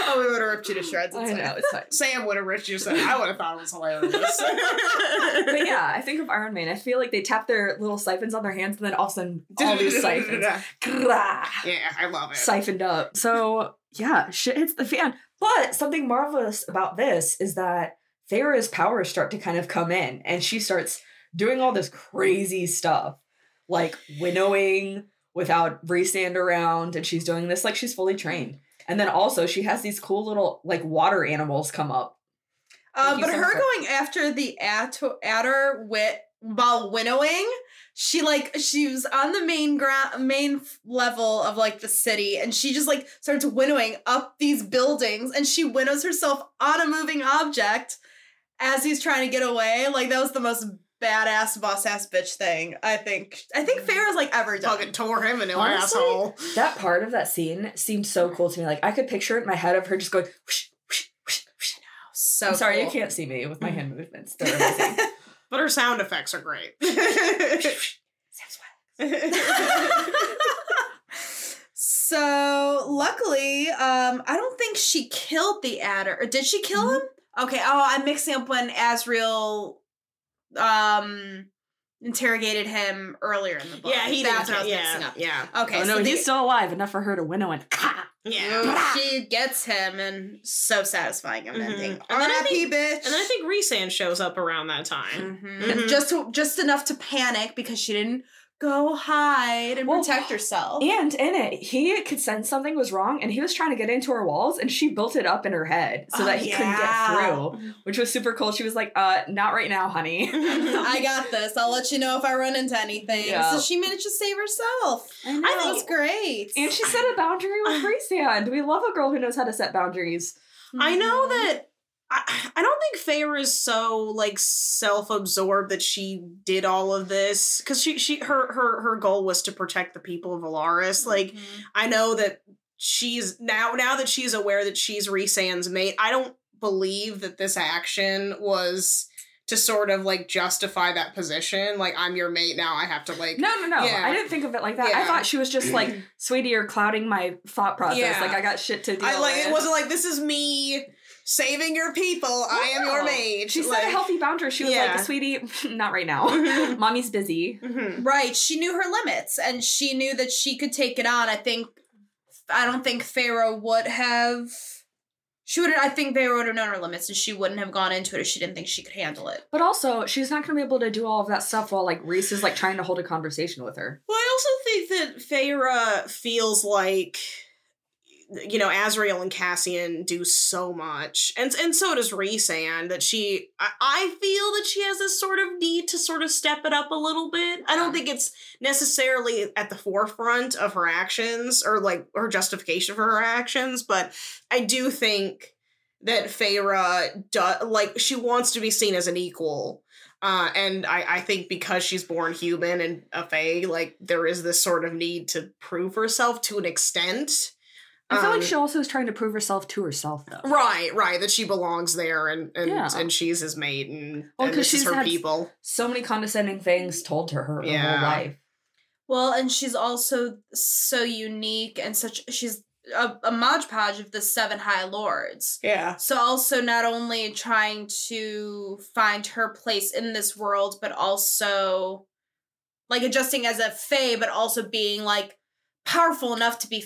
oh, we would have ripped you to shreds. I know it's fine. Sam would have ripped you. So I would have thought it was hilarious. [LAUGHS] But yeah, I think of Iron Man. I feel like they tap their little siphons on their hands, and then all of a sudden, all these [LAUGHS] siphons, Yeah, I love it. siphoned up. So yeah, shit hits the fan. But something marvelous about this is that Feyre's powers start to kind of come in, and she starts doing all this crazy stuff, like winnowing without Rhysand around, and she's doing this like she's fully trained. And then also she has these cool little like water animals come up. Uh, but her going after the ato- Attor wit while winnowing, she like she was on the main ground, main level of like the city, and she just like starts winnowing up these buildings, and she winnows herself on a moving object as he's trying to get away. Like that was the most badass boss ass bitch thing I think. I think mm. Feyre's like ever done. Fucking tore him a new Honestly, asshole. That part of that scene seemed so cool to me. Like I could picture it in my head of her just going. Whoosh, whoosh, whoosh, whoosh. So I'm sorry, cool. you can't see me with my mm. hand movements. They're amazing. [LAUGHS] But her sound effects are great. [LAUGHS] So luckily, um, I don't think she killed the Attor. Or did she kill mm-hmm. him? Okay. Oh, I'm mixing up when Azriel um interrogated him earlier in the book. yeah, he That's did. what I was yeah, mixing up. yeah, Okay. oh no, so he's the- still alive enough for her to winnow and ka. yeah. she gets him and so satisfying of an Mhm. ending. And then I think, bitch. And then I think Rhysand shows up around that time. Mhm. Mhm. just to, just enough to panic because she didn't go hide and Well, protect herself. And in it, he could sense something was wrong, and he was trying to get into her walls, and she built it up in her head so Oh, that he couldn't get through, which was super cool. She was like, "Uh, not right now, honey." [LAUGHS] I got this. I'll let you know if I run into anything. Yeah. So she managed to save herself. I know. I think it's great. and she set a boundary with [SIGHS] Rhysand. We love a girl who knows how to set boundaries. I know Mhm. that I, I don't think Feyre is so like self-absorbed that she did all of this because she she her her her goal was to protect the people of Velaris. Like Mhm. I know that she's now now that she's aware that she's Rhysand's mate. I don't believe that this action was to sort of like justify that position. Like I'm your mate now. I have to like No, no, no. Yeah. I didn't think of it like that. I thought she was just like, [CLEARS THROAT] "Sweetie, you're clouding my thought process. Yeah. Like I got shit to deal I like with." it wasn't like this is me saving your people. I am your No. mate. She set a healthy boundary. She was Yeah. like, "Sweetie, [LAUGHS] not right now. [LAUGHS] Mommy's busy." Mhm. Right. She knew her limits and she knew that she could take it on. I think I don't think Feyre would have. She would. I think Feyre would have known her limits, and she wouldn't have gone into it if she didn't think she could handle it. But also, she's not going to be able to do all of that stuff while like Rhys is like trying to hold a conversation with her. Well, I also think that Feyre feels like you know Azriel and Cassian do so much, and and so does Rhysand. That she, I, I feel that she has this sort of need to sort of step it up a little bit. I don't think it's necessarily at the forefront of her actions or like her justification for her actions, but I do think that Feyre does like she wants to be seen as an equal. Uh, and I, I think because she's born human and a fae, like there is this sort of need to prove herself to an extent. I feel Um, like she also is trying to prove herself to herself, though. Right, right, that she belongs there and and, Yeah. and she's his mate and, Well, and 'cause this is she's her had- people. So many condescending things told to her her whole life. Well, and she's also so unique and such. She's a, a Mod Podge of the Seven High Lords. Yeah. So also not only trying to find her place in this world, but also like adjusting as a fae, but also being like powerful enough to be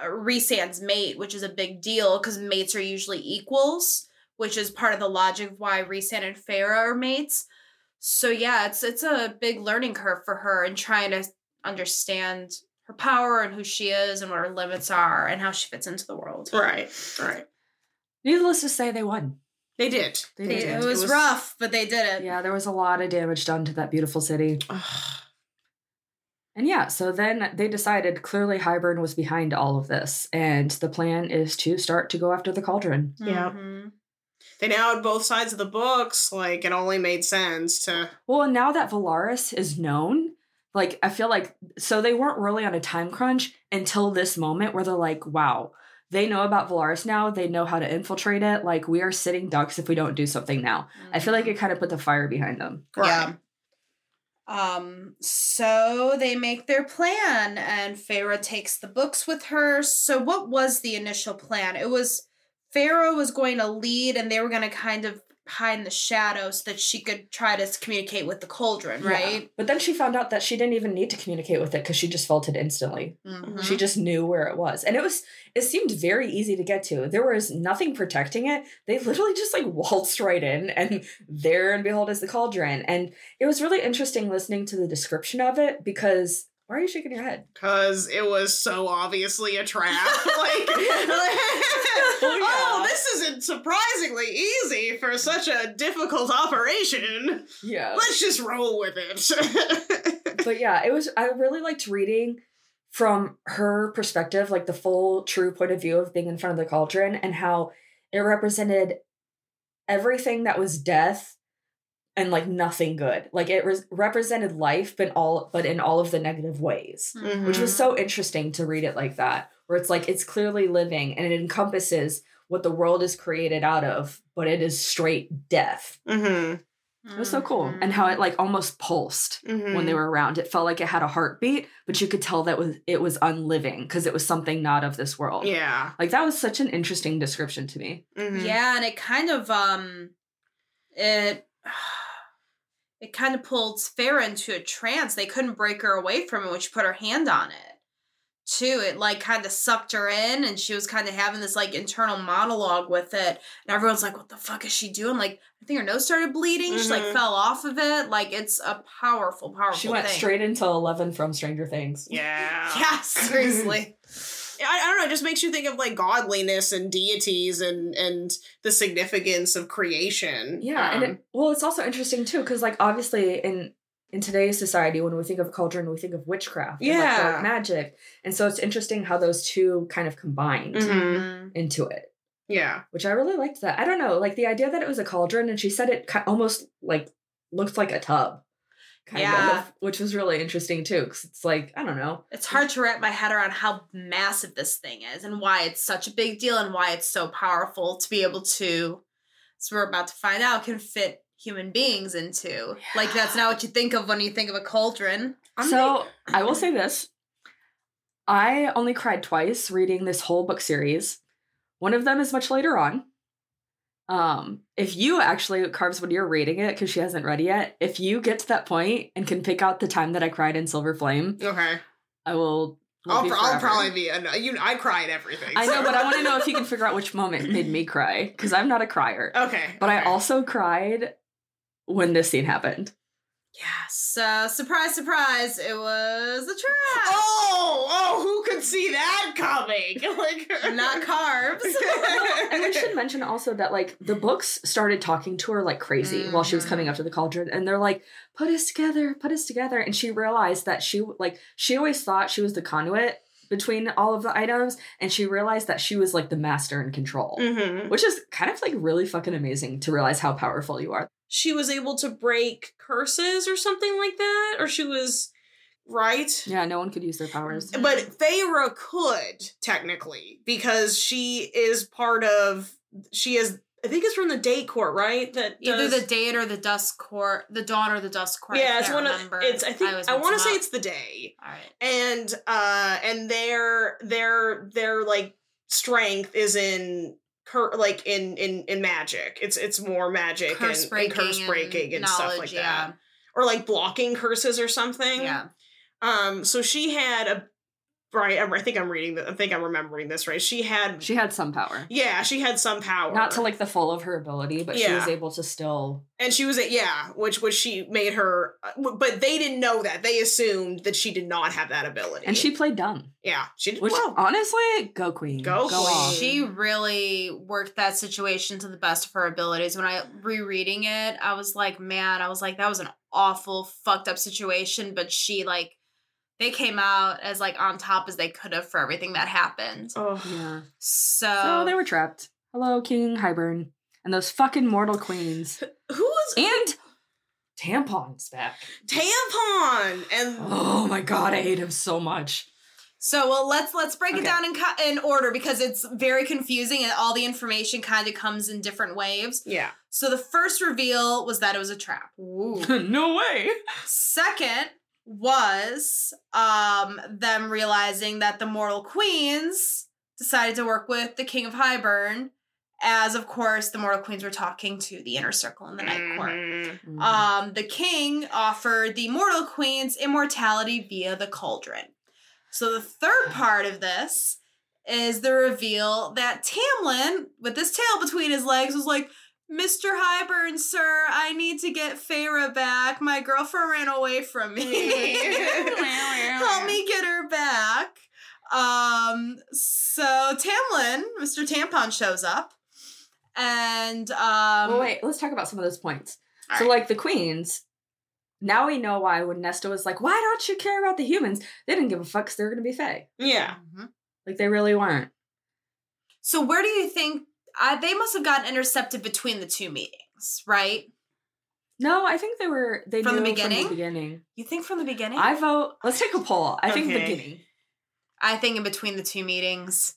f- uh, mate, which is a big deal because mates are usually equals, which is part of the logic of why Rhysand and Feyre are mates. So yeah, it's it's a big learning curve for her and trying to understand her power and who she is and what her limits are and how she fits into the world. Right, right. Needless to say, they won. They did. They They- did. it was rough, but they did it. Yeah, there was a lot of damage done to that beautiful city. And yeah, so then they decided clearly Hybern was behind all of this, and the plan is to start to go after the cauldron. Yeah. Mhm. they now had both sides of the books. Like it only made sense to. Well, and now that Velaris is known, like I feel like so they weren't really on a time crunch until this moment where they're like, wow, they know about Velaris now, they know how to infiltrate it. Like we are sitting ducks if we don't do something now. I feel like it kind of put the fire behind them. Yeah. Um, so they make their plan and Feyre takes the books with her. So what was the initial plan? It was Feyre was going to lead and they were going to kind of hide in the shadows so that she could try to communicate with the cauldron, Yeah. right? But then she found out that she didn't even need to communicate with it because she just felt it instantly. Mhm. She just knew where it was. And it was it seemed very easy to get to. There was nothing protecting it. They literally just like waltzed right in and [LAUGHS] there and behold is the cauldron. And it was really interesting listening to the description of it because why are you shaking your head? Because it was so obviously a trap. [LAUGHS] like, [LAUGHS] Oh, oh, this isn't surprisingly easy for such a difficult operation. Yeah. Let's just roll with it. [LAUGHS] but yeah, it was I really liked reading from her perspective, like the full true point of view of being in front of the cauldron and how it represented everything that was death and like nothing good. Like it was represented life but all but in all of the negative ways. Mhm. Which was so interesting to read it like that, where it's like it's clearly living and it encompasses what the world is created out of, but it is straight death. mm-hmm. It was so cool. And how it like almost pulsed Mm-hmm. when they were around. It felt like it had a heartbeat, but you could tell that was it was unliving because it was something not of this world. Yeah. Like that was such an interesting description to me. Mhm. Yeah, and it kind of um it [SIGHS] it kind of pulled Feyre into a trance. They couldn't break her away from it when she put her hand on it. Too, it like kind of sucked her in, and she was kind of having this like internal monologue with it. And everyone's like, "What the fuck is she doing?" Like, I think her nose started bleeding. She like Mhm. fell off of it. Like, it's a powerful, powerful. She went thing. straight into Eleven from Stranger Things. Yeah. [LAUGHS] Yeah, seriously. [LAUGHS] I, I don't know. It just makes you think of like godliness and deities and and the significance of creation. Yeah, and Um, it, well, it's also interesting too because like obviously in in today's society, when we think of cauldron, we think of witchcraft, and, like, Yeah. dark magic, and so it's interesting how those two kind of combined Mhm. Mhm. into it. yeah. which I really liked that. I don't know, like the idea that it was a cauldron, and she said it almost like looked like a tub, kind Yeah. of, which was really interesting too. Because it's like I don't know, It's hard to wrap my head around how massive this thing is and why it's such a big deal and why it's so powerful to be able to, as we're about to find out, can fit human beings into. Like, that's not what you think of when you think of a cauldron. I'm so I will say this: I only cried twice reading this whole book series. One of them is much later on. Um, if you actually, Carbs, when you're reading it, because she hasn't read it yet, if you get to that point and can pick out the time that I cried in Silver Flame, Okay. I will Love I'll, you I'll probably be. A, you, I cry at everything. I know, but I want to know if you can [LAUGHS] figure out which moment made me cry because I'm not a crier. Okay, But I also cried when this scene happened. Yes. Uh, surprise, surprise! It was a trap. Oh, oh, who could see that coming? [LAUGHS] Like, Not carbs. [LAUGHS] And we should mention also that like the books started talking to her like crazy while she was Mhm. coming up to the cauldron, and they're like, "Put us together, put us together." And she realized that she like she always thought she was the conduit between all of the items, and she realized that she was like the master in control, Mhm. which is kind of like really fucking amazing to realize how powerful you are. she was able to break curses or something like that, or she was right. Yeah, no one could use their powers. But Feyre could technically because she is part of. She is. I think it's from the day court, right? That Either does- the day or the dusk court, the dawn or the dusk court. yeah, it's one remember. of. It's. I think. always I, want to say up. it's the day. All right. and uh and their their their like strength is in cur- like in in in magic it's it's more magic Curse and, breaking, and curse breaking and, stuff like yeah. that or like blocking curses or something Yeah. um so she had a right I think I'm reading that I think I'm remembering this right she had She had some power. yeah she had some power Not to like the full of her ability, but she was able to still and she was a yeah which which she made her uh, but they didn't know that they assumed that she did not have that ability and she played dumb. yeah she did Which well honestly, go queen. Go go queen. off. She really worked that situation to the best of her abilities. When I rereading it, I was like, man, I was like, that was an awful, fucked up situation. But she like, they came out as like on top as they could have for everything that happened. oh Yeah. So, So they were trapped. Hello, King Hybern. And those fucking mortal queens. [LAUGHS] who was And Tampon's back. tampon and Oh my god, I hate him so much. So well, let's let's break it down in co- in order because it's very confusing and all the information kind of comes in different waves. yeah So the first reveal was that it was a trap. [LAUGHS] Ooh. no way. Second was um them realizing that the mortal queens decided to work with the king of Hybern as of course the mortal queens were talking to the inner circle in the night court. Mhm. Um the king offered the mortal queens immortality via the cauldron. So the third part of this is the reveal that Tamlin, with his tail between his legs, was like, Mr. Hybern, sir, I need to get Feyre back. My girlfriend ran away from me. [LAUGHS] Help me get her back. Um, so Tamlin, Mr. Tampon shows up. And um well, wait, let's talk about some of those points. All so, right. like the queens, now we know why when Nesta was like, "Why don't you care about the humans?" They didn't give a fuck. 'cause they were gonna be Fae. yeah Mhm. Like they really weren't. So where do you think uh, they must have gotten intercepted between the two meetings, right? No, I think they were. They From the knew beginning? From the beginning. You think from the beginning? I vote. Let's take a poll. I think beginning. I think in between the two meetings.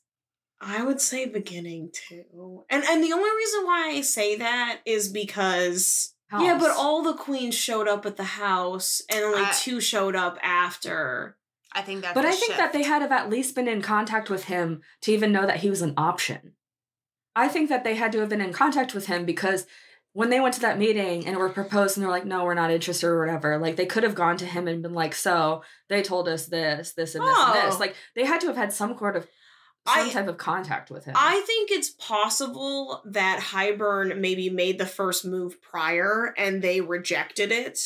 I would say beginning too. And and the only reason why I say that is because yeah, but all the queens showed up at the house and only I- two showed up after. I think that's But the I think that they had have at least been in contact with him to even know that he was an option. I think that they had to have been in contact with him because when they went to that meeting and were proposed and they're like, no, we're not interested or whatever, like they could have gone to him and been like, so they told us this, this, and this, and Oh. this. Like they had to have had some sort of some I- type of contact with him. I think it's possible that Hybern maybe made the first move prior and they rejected it.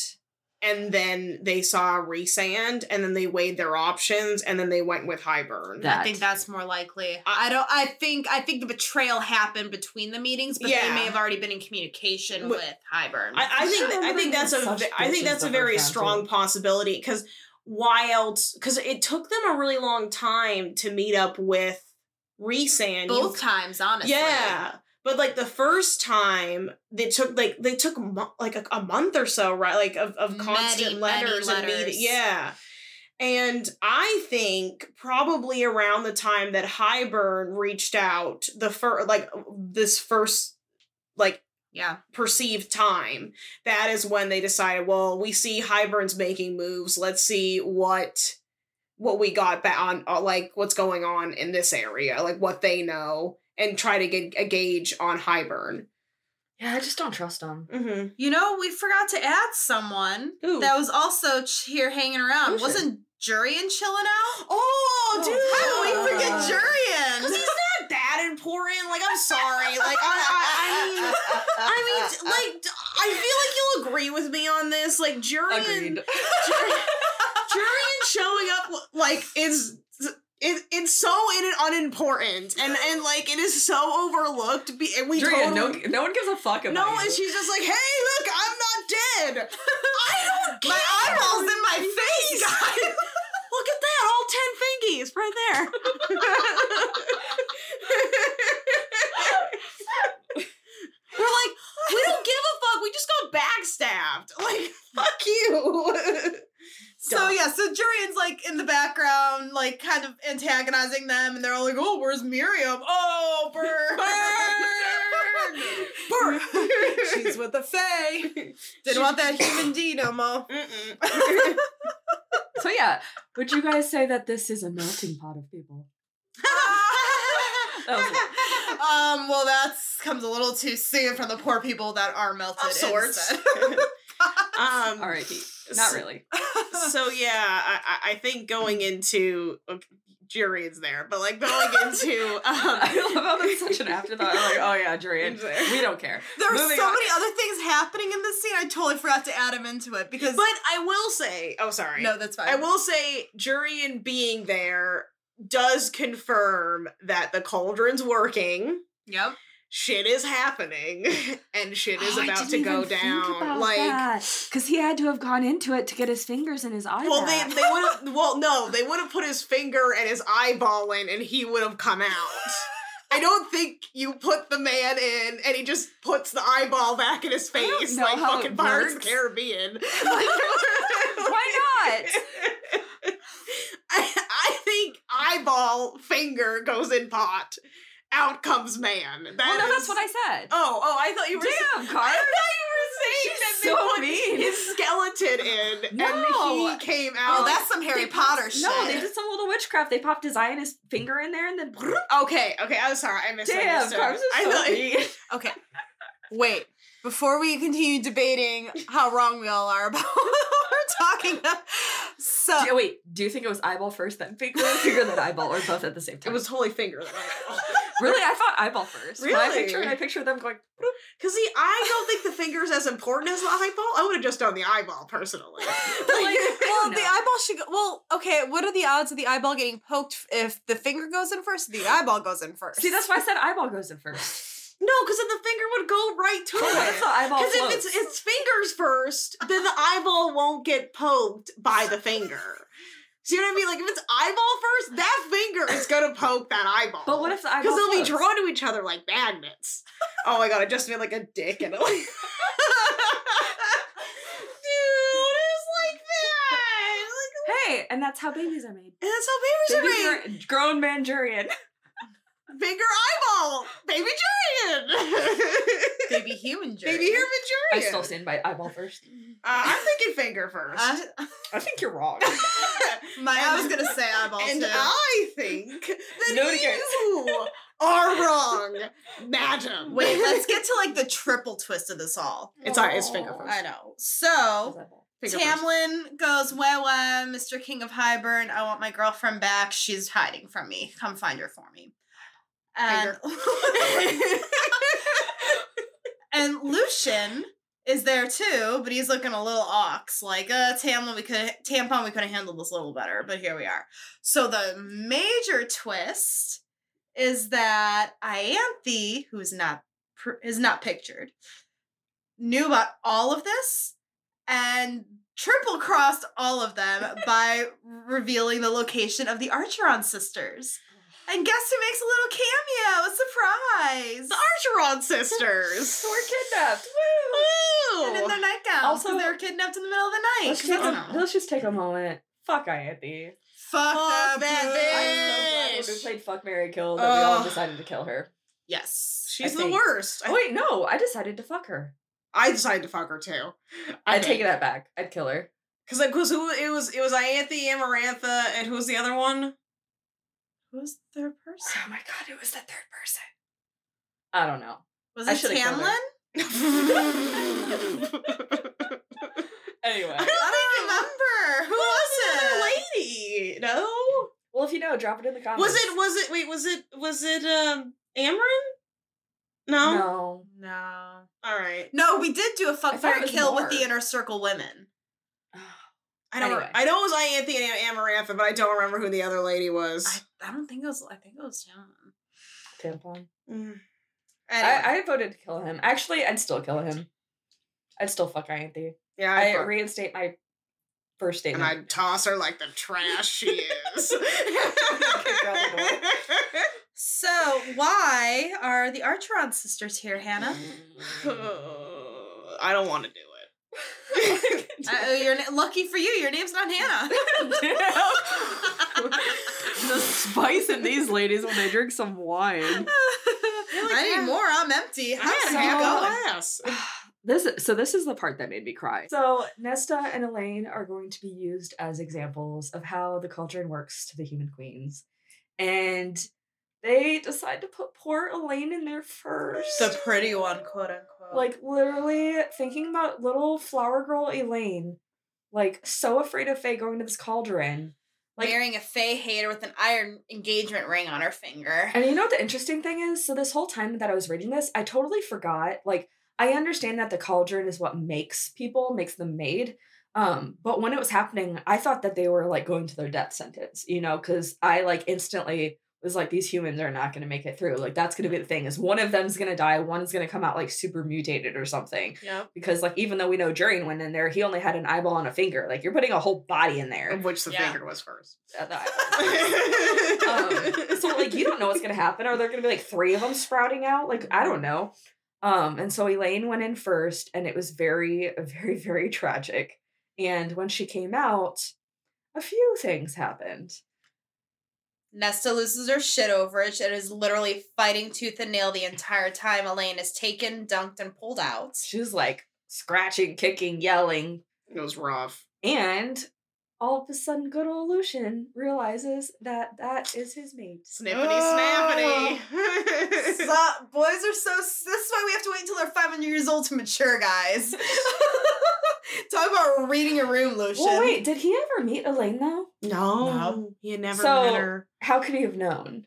And then they saw Rhysand and then they weighed their options and then they went with Hybern. That- I think that's more likely. Uh, I don't. I think. I think the betrayal happened between the meetings, but they may have already been in communication But- with Hybern. I, I think Yeah, I think that's a such ve- I think that's a very strong to. possibility because why else? Because it took them a really long time to meet up with Rhysand. You- Both times, honestly. yeah, but like the first time they took like they took mo- like a, a month or so, right? Like of, of Many, constant many letters and meeting. letters. Yeah. And I think probably around the time that Hybern reached out, the first like this first like Yeah. perceived time. That is when they decided, well, we see Hybern's making moves. Let's see what what we got back on uh, like what's going on in this area, like what they know and try to get a gauge on Hybern. yeah, I just don't trust him. Mm-hmm. You know, we forgot to add someone Who? that was also here hanging around. Who's Wasn't Jurian chilling out? Oh, dude! How do we forget Uh, Jurian? Because he's not that important. Like, I'm sorry. Like, I, I, I [LAUGHS] mean, I mean, like, I feel like you'll agree with me on this. Like, Jurian, Agreed. Jurian showing up like is. It, it's so in unimportant and and like it is so overlooked. Be, and we Jurian, totally, no, no one gives a fuck about no, and she's just like, "Hey, look, I'm not dead. [LAUGHS] I don't care. My eyeball's in my face. [LAUGHS] Look at that, all ten fingies right there." [LAUGHS] We're like, we don't give a fuck. We just got backstabbed. Like, fuck you. So yeah, so Jurian's like in the background, like kind of antagonizing them, and they're all like, "Oh, where's Miryam? Oh, [LAUGHS] burn, Burn! burn! [LAUGHS] She's with the Fae. Didn't want that human D no more. [LAUGHS] So yeah, would you guys say that this is a melting pot of people? That um, well, that's comes a little too soon from the poor people that are melted. Of sorts. Instead. um, R.I.P. Not really. so yeah, I, I- I think going into okay, Jurian's there, but like going [LAUGHS] into I um, love how that's such an afterthought. Like, oh yeah, Jurian. He's [LAUGHS] there. We don't care. There are Moving so on. many other things happening in this scene. I totally forgot to add him into it because but I will say, oh sorry, no, that's fine. I will say Jurian being there does confirm that the cauldron's working. Yep. Shit is happening, [LAUGHS] and shit is Oh, about to go down. Like, because he had to have gone into it to get his fingers in his eye. well, they back. they would have. [LAUGHS] Well, no, they would have put his finger and his eyeball in, and he would have come out. I don't think you put the man in and he just puts the eyeball back in his face like fucking Pirates of the Caribbean. [LAUGHS] Why not? I, I think eyeball finger goes in pot. Out comes man. That well, no, that's what I said. Oh, oh, I thought you were. Damn, I thought you were saying that She's they so put mean. his skeleton in, No. and he came oh, out. Oh, that's some Harry They Potter shit. No, they did some little witchcraft. They popped his eye and his finger in there, and then [LAUGHS] okay. Okay, I'm sorry. I damn, misunderstood. Carbs is I thought mean. [LAUGHS] Okay. Wait. Before we continue debating how wrong we all are about [LAUGHS] what we're talking about. So Do- wait, do you think it was eyeball first, then finger, finger, then eyeball, or both at the same time? it was totally finger that I really. I thought eyeball first. When I Really? picture I picture them going. Because see, I don't think the finger's as important as the eyeball. I would have just done the eyeball personally. [LAUGHS] Like, [LAUGHS] well, the eyeball should go. Well, okay. What are the odds of the eyeball getting poked if the finger goes in first? The eyeball goes in first. See, that's why I said eyeball goes in first. [LAUGHS] no, because then the finger would go right to if it. the eyeball Because if it's it's fingers first, then the eyeball won't get poked by the finger. See what I mean? Like if it's eyeball first, that finger is gonna poke that eyeball. But what if the eyeball Because they'll be drawn to each other like magnets. [LAUGHS] oh my god, I just made like a dick and a like. [LAUGHS] Dude, it's like that. Like, Hey, and that's how babies are made. and that's how babies are made. Are grown Manchurian. [LAUGHS] Finger eyeball, baby Jurian, [LAUGHS] [LAUGHS] baby human journey. baby human I still stand by eyeball first. Uh, I'm thinking finger first. I, I think you're wrong. [LAUGHS] my, I was gonna say eyeball and too. I think that Nobody cares. you are wrong, madam. Wait, let's get to like the triple twist of this all. It's alright. It's finger first. I know. So Finger first. Tamlin goes, Wah wah, Mr. King of Hybern, I want my girlfriend back. She's hiding from me. Come find her for me. And, [LAUGHS] and Lucien is there too, but he's looking a little ox. Like, uh, Tamlin, we could tampon, we could have handled this a little better, but here we are. So the major twist is that Ianthe, who is not is not pictured, knew about all of this and triple crossed all of them [LAUGHS] by revealing the location of the Archeron sisters. And guess who makes a little cameo? A surprise! the Archeron sisters. [LAUGHS] we're kidnapped. Woo! And in their nightgowns. Also- Also, they were kidnapped in the middle of the night. Let's 'cause take, that's- a, let's just take a moment. Fuck Ianthe. Fuck, Fuck that that bitch. I'm so glad when we played Fuck Mary Kill that we all decided to kill her. Yes. She's I the think- worst. Oh wait, no, I decided to fuck her. I decided to fuck her too. I'd take that back. I'd kill her. because like, cause who it was? It was Ianthe, Amarantha, and who was the other one? Who's the third [LAUGHS] person? Oh my god, it was the third person. I don't know. Was I it should've killed her. Tamlin? [LAUGHS] Anyway. I don't remember. Who was the it? lady? No. Well, if you know, drop it in the comments. Was it? Was it? Wait. Was it? Was it? Um, Amren? No. No. No. All right. No, we did do a fuck thought fairy it was kill with the inner circle women. I don't. Anyway. I know it was Ianthe and Amarantha, but I don't remember who the other lady was. I, I don't think it was. I think it was John. Tampon. Mm. Anyway, I, I voted to kill him. Actually, I'd still kill him. I'd still fuck Ianthe. yeah, I I, fuck- reinstate my first and statement. I'd toss her like the trash she is. [LAUGHS] Kick her out the [LAUGHS] so why are the Archeron sisters here, Hannah? I don't want to do it. [LAUGHS] Uh, you're na- lucky for you. Your name's not Hannah. [LAUGHS] the spice in these ladies when they drink some wine. I need more. I'm empty. I How's had it half going? a glass. [SIGHS] This so this is the part that made me cry. So Nesta and Elain are going to be used as examples of how the cauldron works to the human queens. And they decide to put poor Elain in there first. The pretty one, quote unquote. like literally thinking about little flower girl Elain, like so afraid of Fae going to this cauldron. Like marrying a Fae hater with an iron engagement ring on her finger. And you know what the interesting thing is? So this whole time that I was reading this, I totally forgot. Like, I understand that the cauldron is what makes people, makes them made. Um, but when it was happening, I thought that they were like going to their death sentence, you know, because I like instantly was like, these humans are not gonna make it through. Like, that's gonna be the thing, is one of them's gonna die, one's gonna come out like super mutated or something. yeah Because like even though we know Jurian went in there, he only had an eyeball and a finger. Like you're putting a whole body in there. Of which the Yeah. finger was first. Uh, the [LAUGHS] eyeball. um, so like you don't know what's gonna happen. Are there gonna be like three of them sprouting out? Like I don't know. Um, and so Elain went in first, and it was very, very, very tragic. And when she came out, a few things happened. Nesta loses her shit over it and is literally fighting tooth and nail the entire time Elain is taken, dunked, and pulled out. She's like scratching, kicking, yelling, It was rough. and all of a sudden, good old Lucien realizes that that is his mate. Snippity Oh. [LAUGHS] snappity. So- boys are so. This is why we have to wait until they're 500 years old to mature, guys. [LAUGHS] [LAUGHS] Talk about reading a room, Lucien. Well, wait, did he ever meet Elain though? no, No. he had never So- met her. How could he have known?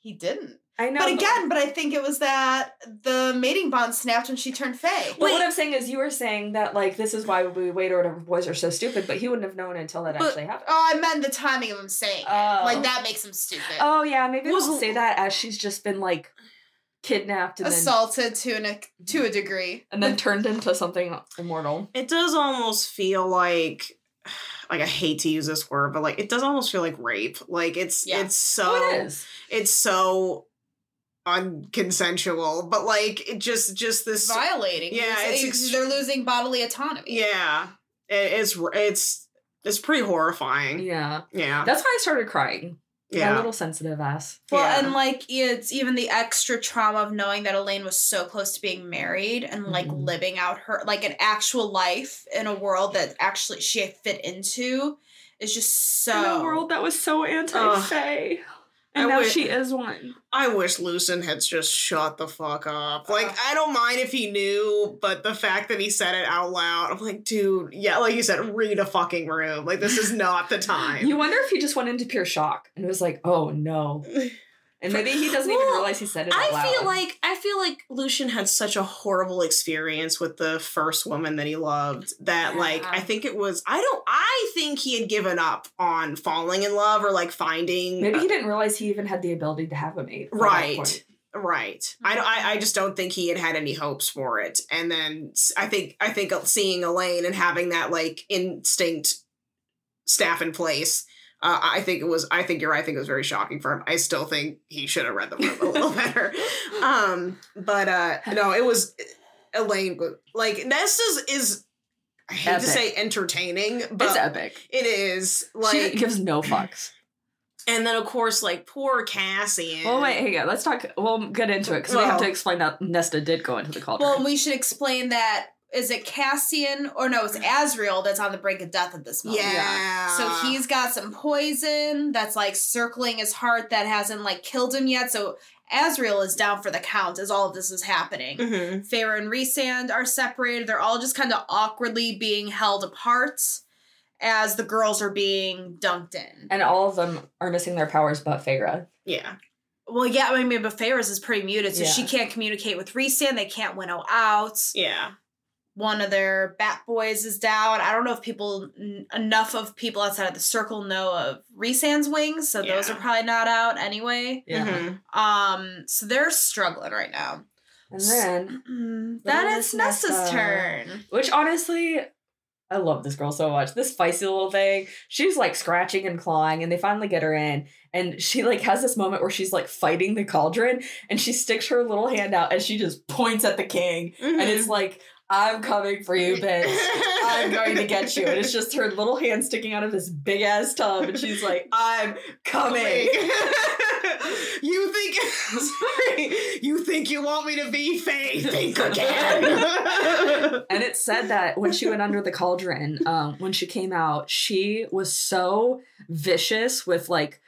He didn't. I know, But again, but I think it was that the mating bond snapped when she turned Fae. But what I'm saying is, you were saying that like this is why we wait or whatever. Boys are so stupid, but he wouldn't have known until that But- actually happened. Oh, I meant the timing of him saying it. Oh. Like that makes him stupid. Oh yeah, maybe Was- we'll say that as she's just been like kidnapped and then Assaulted to an to a degree. and then turned into something immortal. It does almost feel like like I hate to use this word, but like it does almost feel like rape. Like it's Yeah. it's so Oh, it is. it's so unconsensual, but like it just just this Violating. Yeah, It's- it's ext- they're losing bodily autonomy. yeah. It, it's it's it's pretty horrifying. Yeah, Yeah. that's why I started crying. My Yeah. little sensitive ass. Well, Yeah. and like it's even the extra trauma of knowing that Elain was so close to being married and like Mhm. living out her like an actual life in a world that actually she fit into is just so In a world that was so anti-Fae, and I now wi- she is one. I wish Lucien had just shut the fuck up. Like, Ugh. I don't mind if he knew, but the fact that he said it out loud, I'm like, dude, yeah, like you said, read a fucking room. Like, this is not the [LAUGHS] time. You wonder if he just went into pure shock and was like, "Oh no," [LAUGHS] and maybe he doesn't even realize he said it. Out I loud. feel like I feel like Lucien had such a horrible experience with the first woman that he loved that like I think it was I don't I think he had given up on falling in love or like finding maybe he didn't realize he even had the ability to have a mate. at Right. Right. I, mm-hmm. I I just don't think he had had any hopes for it. And then I think I think seeing Elain and having that like instinct staff in place. Uh, I think it was. I think you're right. I think it was very shocking for him. I still think he should have read the book a little [LAUGHS] better. Um, but uh, no, it was Elain. Like Nesta's is. I hate Epic. to say entertaining, but it's epic. it is like. she gives no fucks. and then of course, like poor Cassian. Well, wait, hang on. Let's talk. We'll get into it because we have to explain that Nesta did go into the cauldron. Well, we should explain that is it Cassian or no, it's Azriel that's on the brink of death at this moment. Yeah. So he's got some poison that's like circling his heart that hasn't like killed him yet. So Azriel is down for the count as all of this is happening. Mhm. Feyre and Rhysand are separated. They're all just kind of awkwardly being held apart. as the girls are being dunked in. And all of them are missing their powers but Feyre. Yeah. Well, yeah, I mean, but Feyre's is pretty muted, so she can't communicate with Rhysand. They can't winnow out. Yeah. One of their bat boys is down. I don't know if people, enough of people outside of the circle know of Rhysand's wings, so those are probably not out anyway. Mhm. Um, so they're struggling right now. And then, then it's Miss Nessa's Nessa. turn. which honestly, I love this girl so much. This feisty little thing. She's like scratching and clawing, and they finally get her in. And she like has this moment where she's like fighting the cauldron, and she sticks her little hand out and she just points at the king, and it's like, "I'm coming for you, bitch." I'm going to get you. And it's just her little hand sticking out of this big ass tub, and she's like, I'm coming. [LAUGHS] you think [LAUGHS] sorry, you think you want me to be Fae? Think again. [LAUGHS] And it said that when she went under the cauldron, um, when she came out, she was so vicious with like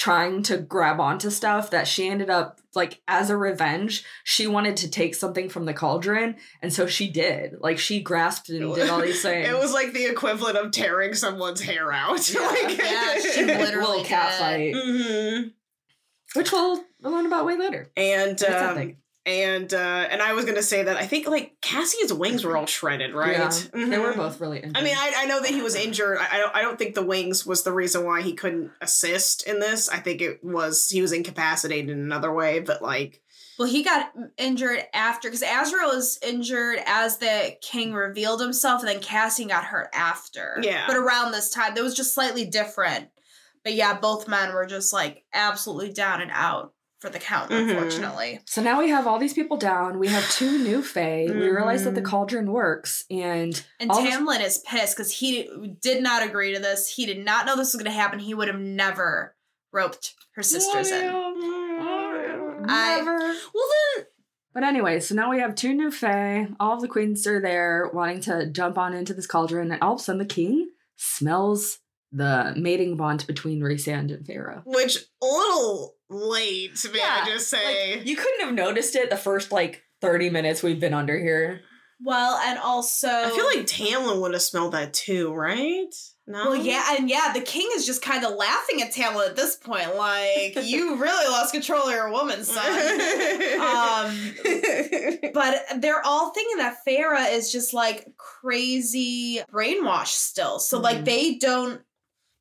trying to grab onto stuff that she ended up like as a revenge, she wanted to take something from the cauldron, and so she did. Like she grasped and did all these [LAUGHS] things. It was like the equivalent of tearing someone's hair out. Yeah. [LAUGHS] Like- Yeah, she [LAUGHS] literally little cat did. fight, Mhm. which we'll learn about way later. And It's um, epic. And uh and I was gonna say that I think like cassie's wings were all shredded, right? Yeah, they were Mhm. both really. I mean, I, I know that he was injured. I, I don't. I don't think the wings was the reason why he couldn't assist in this. I think it was he was incapacitated in another way. But like, Well, he got injured after because Azriel was injured as the king revealed himself, and then cassie got hurt after. Yeah. but around this time, that was just slightly different. But yeah, both men were just like absolutely down and out for the count. Mhm. Unfortunately, So now we have all these people down. We have two new [SIGHS] Fae. We realize that the Mhm. cauldron works, and and this- Tamlin is pissed because he did not agree to this. He did not know this was going to happen. He would have never roped her sisters in. I- never. well then, But anyway, so now we have two new Fae. All of the queens are there, wanting to jump on into this cauldron, and all of a sudden the king smells the mating bond between Rhysand and Feyre. which a little late, may Yeah, I just say? Like, you couldn't have noticed it the first like thirty minutes we've been under here. Well, and also I feel like Tamlin would have smelled that too, right? No. Well, yeah, and yeah, the king is just kind of laughing at Tamlin at this point, like [LAUGHS] you really lost control of your woman, son. [LAUGHS] um, but they're all thinking that Feyre is just like crazy brainwashed still. So like Mhm. they don't.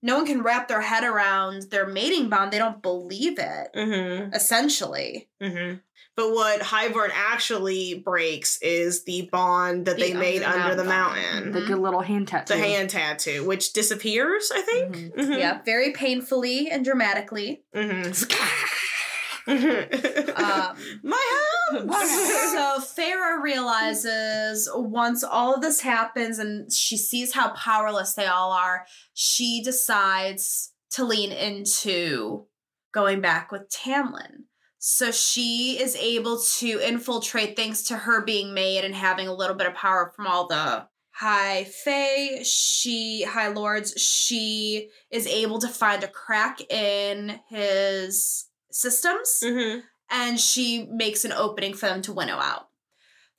No one can wrap their head around their mating bond. They don't believe it. mm-hmm. Essentially, Mm-hmm. But what Hybern actually breaks is the bond that The they made under the under the mountain mountain. The good little hand tattoo. The hand tattoo, which disappears, I think. Mhm. Mhm. yeah, very painfully and dramatically. Mhm. [LAUGHS] [LAUGHS] Um, My house. So Feyre realizes once all of this happens and she sees how powerless they all are, she decides to lean into going back with Tamlin. So she is able to infiltrate thanks to her being made and having a little bit of power from all the high fae, she high lords, she is able to find a crack in his systems Mhm. And she makes an opening for them to winnow out.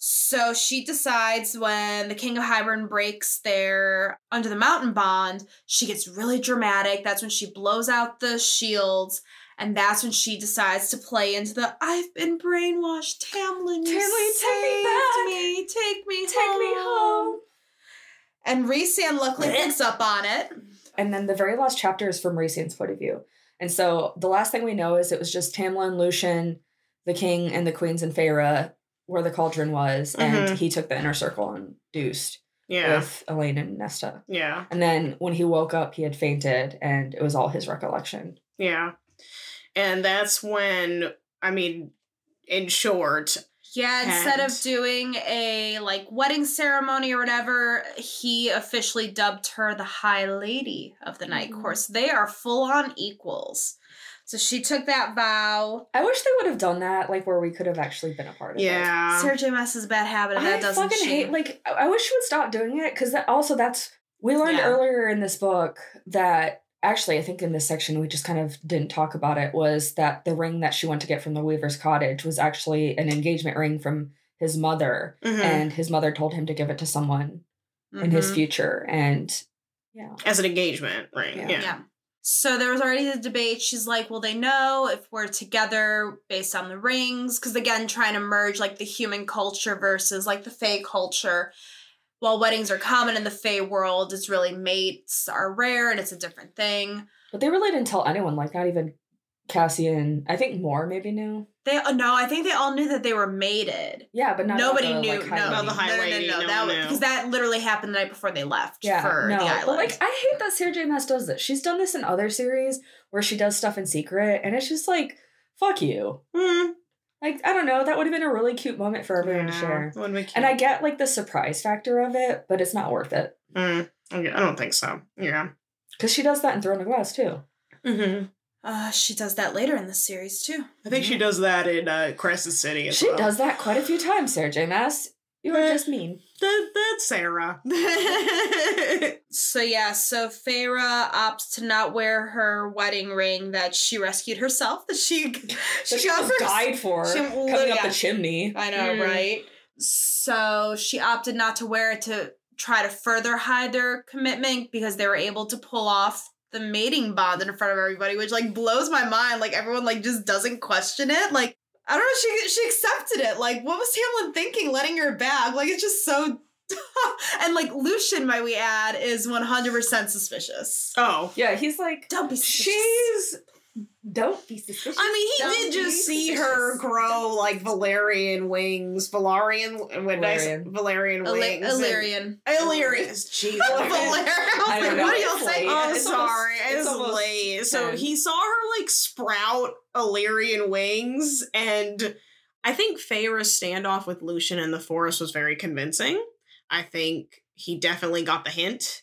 So she decides when the King of Hybern breaks their under the mountain bond, she gets really dramatic. That's when she blows out the shields, and that's when she decides to play into the "I've been brainwashed, Tamlin. you Tamlin, take me back. me, take me, Take me home. And Rhysand luckily picks up on it. And then the very last chapter is from Rhysand's point of view. And so the last thing we know is it was just Tamlin, Lucien, the king, and the queens and Feyre where the cauldron was, and Mhm. he took the inner circle and deuced Yeah. with Elain and Nesta. Yeah. And then when he woke up, he had fainted, and it was all his recollection. Yeah. And that's when, I mean, in short, Yeah, instead And- of doing a like wedding ceremony or whatever, he officially dubbed her the High Lady of the Night Mhm. Course. They are full on equals. So she took that vow. I wish they would have done that, like where we could have actually been a part of it. yeah. Sarah J. Maas is a bad habit of that, I doesn't fucking she? hate like I I wish she would stop doing it because that also that's we learned Yeah. earlier in this book that actually I think in this section we just kind of didn't talk about it was that the ring that she went to get from the Weaver's cottage was actually an engagement ring from his mother Mhm. and his mother told him to give it to someone in his Mhm. future and Yeah. as an engagement ring. Yeah. Yeah. Yeah. So there was already the debate. She's like, "Will they know if we're together based on the rings?" Because again, trying to merge like the human culture versus like the Fae culture. While weddings are common in the Fae world, it's really mates are rare and it's a different thing. But they really didn't tell anyone, like not even Cassian. I think Mor maybe knew. They uh, no, I think they all knew that they were mated. Yeah, but not Nobody the, knew. Like, high no, About the high no, no, lady, no, no that one was knew. because that literally happened the night before they left yeah, for no, the island. but like I hate that Sarah J. Maas does this. She's done this in other series where she does stuff in secret, and it's just like, fuck you. Hmm. Like I don't know, that would have been a really cute moment for everyone to share. wouldn't be cute. And I get like the surprise factor of it, but it's not worth it. Okay, I don't think so. Yeah. because she does that in Throne of Glass too. Mm-hmm. uh, she does that later in the series too. I think she does that in uh, Crescent City as She well. does that quite a few times, Sarah J. Maas. You are Eh. just mean. That, that's Sarah. [LAUGHS] So yeah, so Feyre opts to not wear her wedding ring that she rescued herself. That she [LAUGHS] That she she got died for [LAUGHS] she- coming yeah. up the chimney. I know, Mm. right? So she opted not to wear it to try to further hide their commitment because they were able to pull off the mating bond in front of everybody, which like blows my mind. Like everyone like just doesn't question it. Like I don't know, she she accepted it. Like what was Tamlin thinking, letting her back? Like it's just so. [LAUGHS] and like Lucien, might we add, is one hundred percent suspicious. oh. Yeah, he's like, Don't be suspicious. She's. Don't be suspicious. I mean, Don't he did just see her grow like Valerian wings, Valerian, what did I say? Valerian. Valerian wings. Illyrian. Illyrian. [LAUGHS] Jesus. [LAUGHS] Valerian. I don't know. What do y'all say? late. Oh, It's sorry. almost- It's, it's almost late. So he saw her like sprout Illyrian wings, and I think Feyre's standoff with Lucien in the forest was very convincing. I think he definitely got the hint,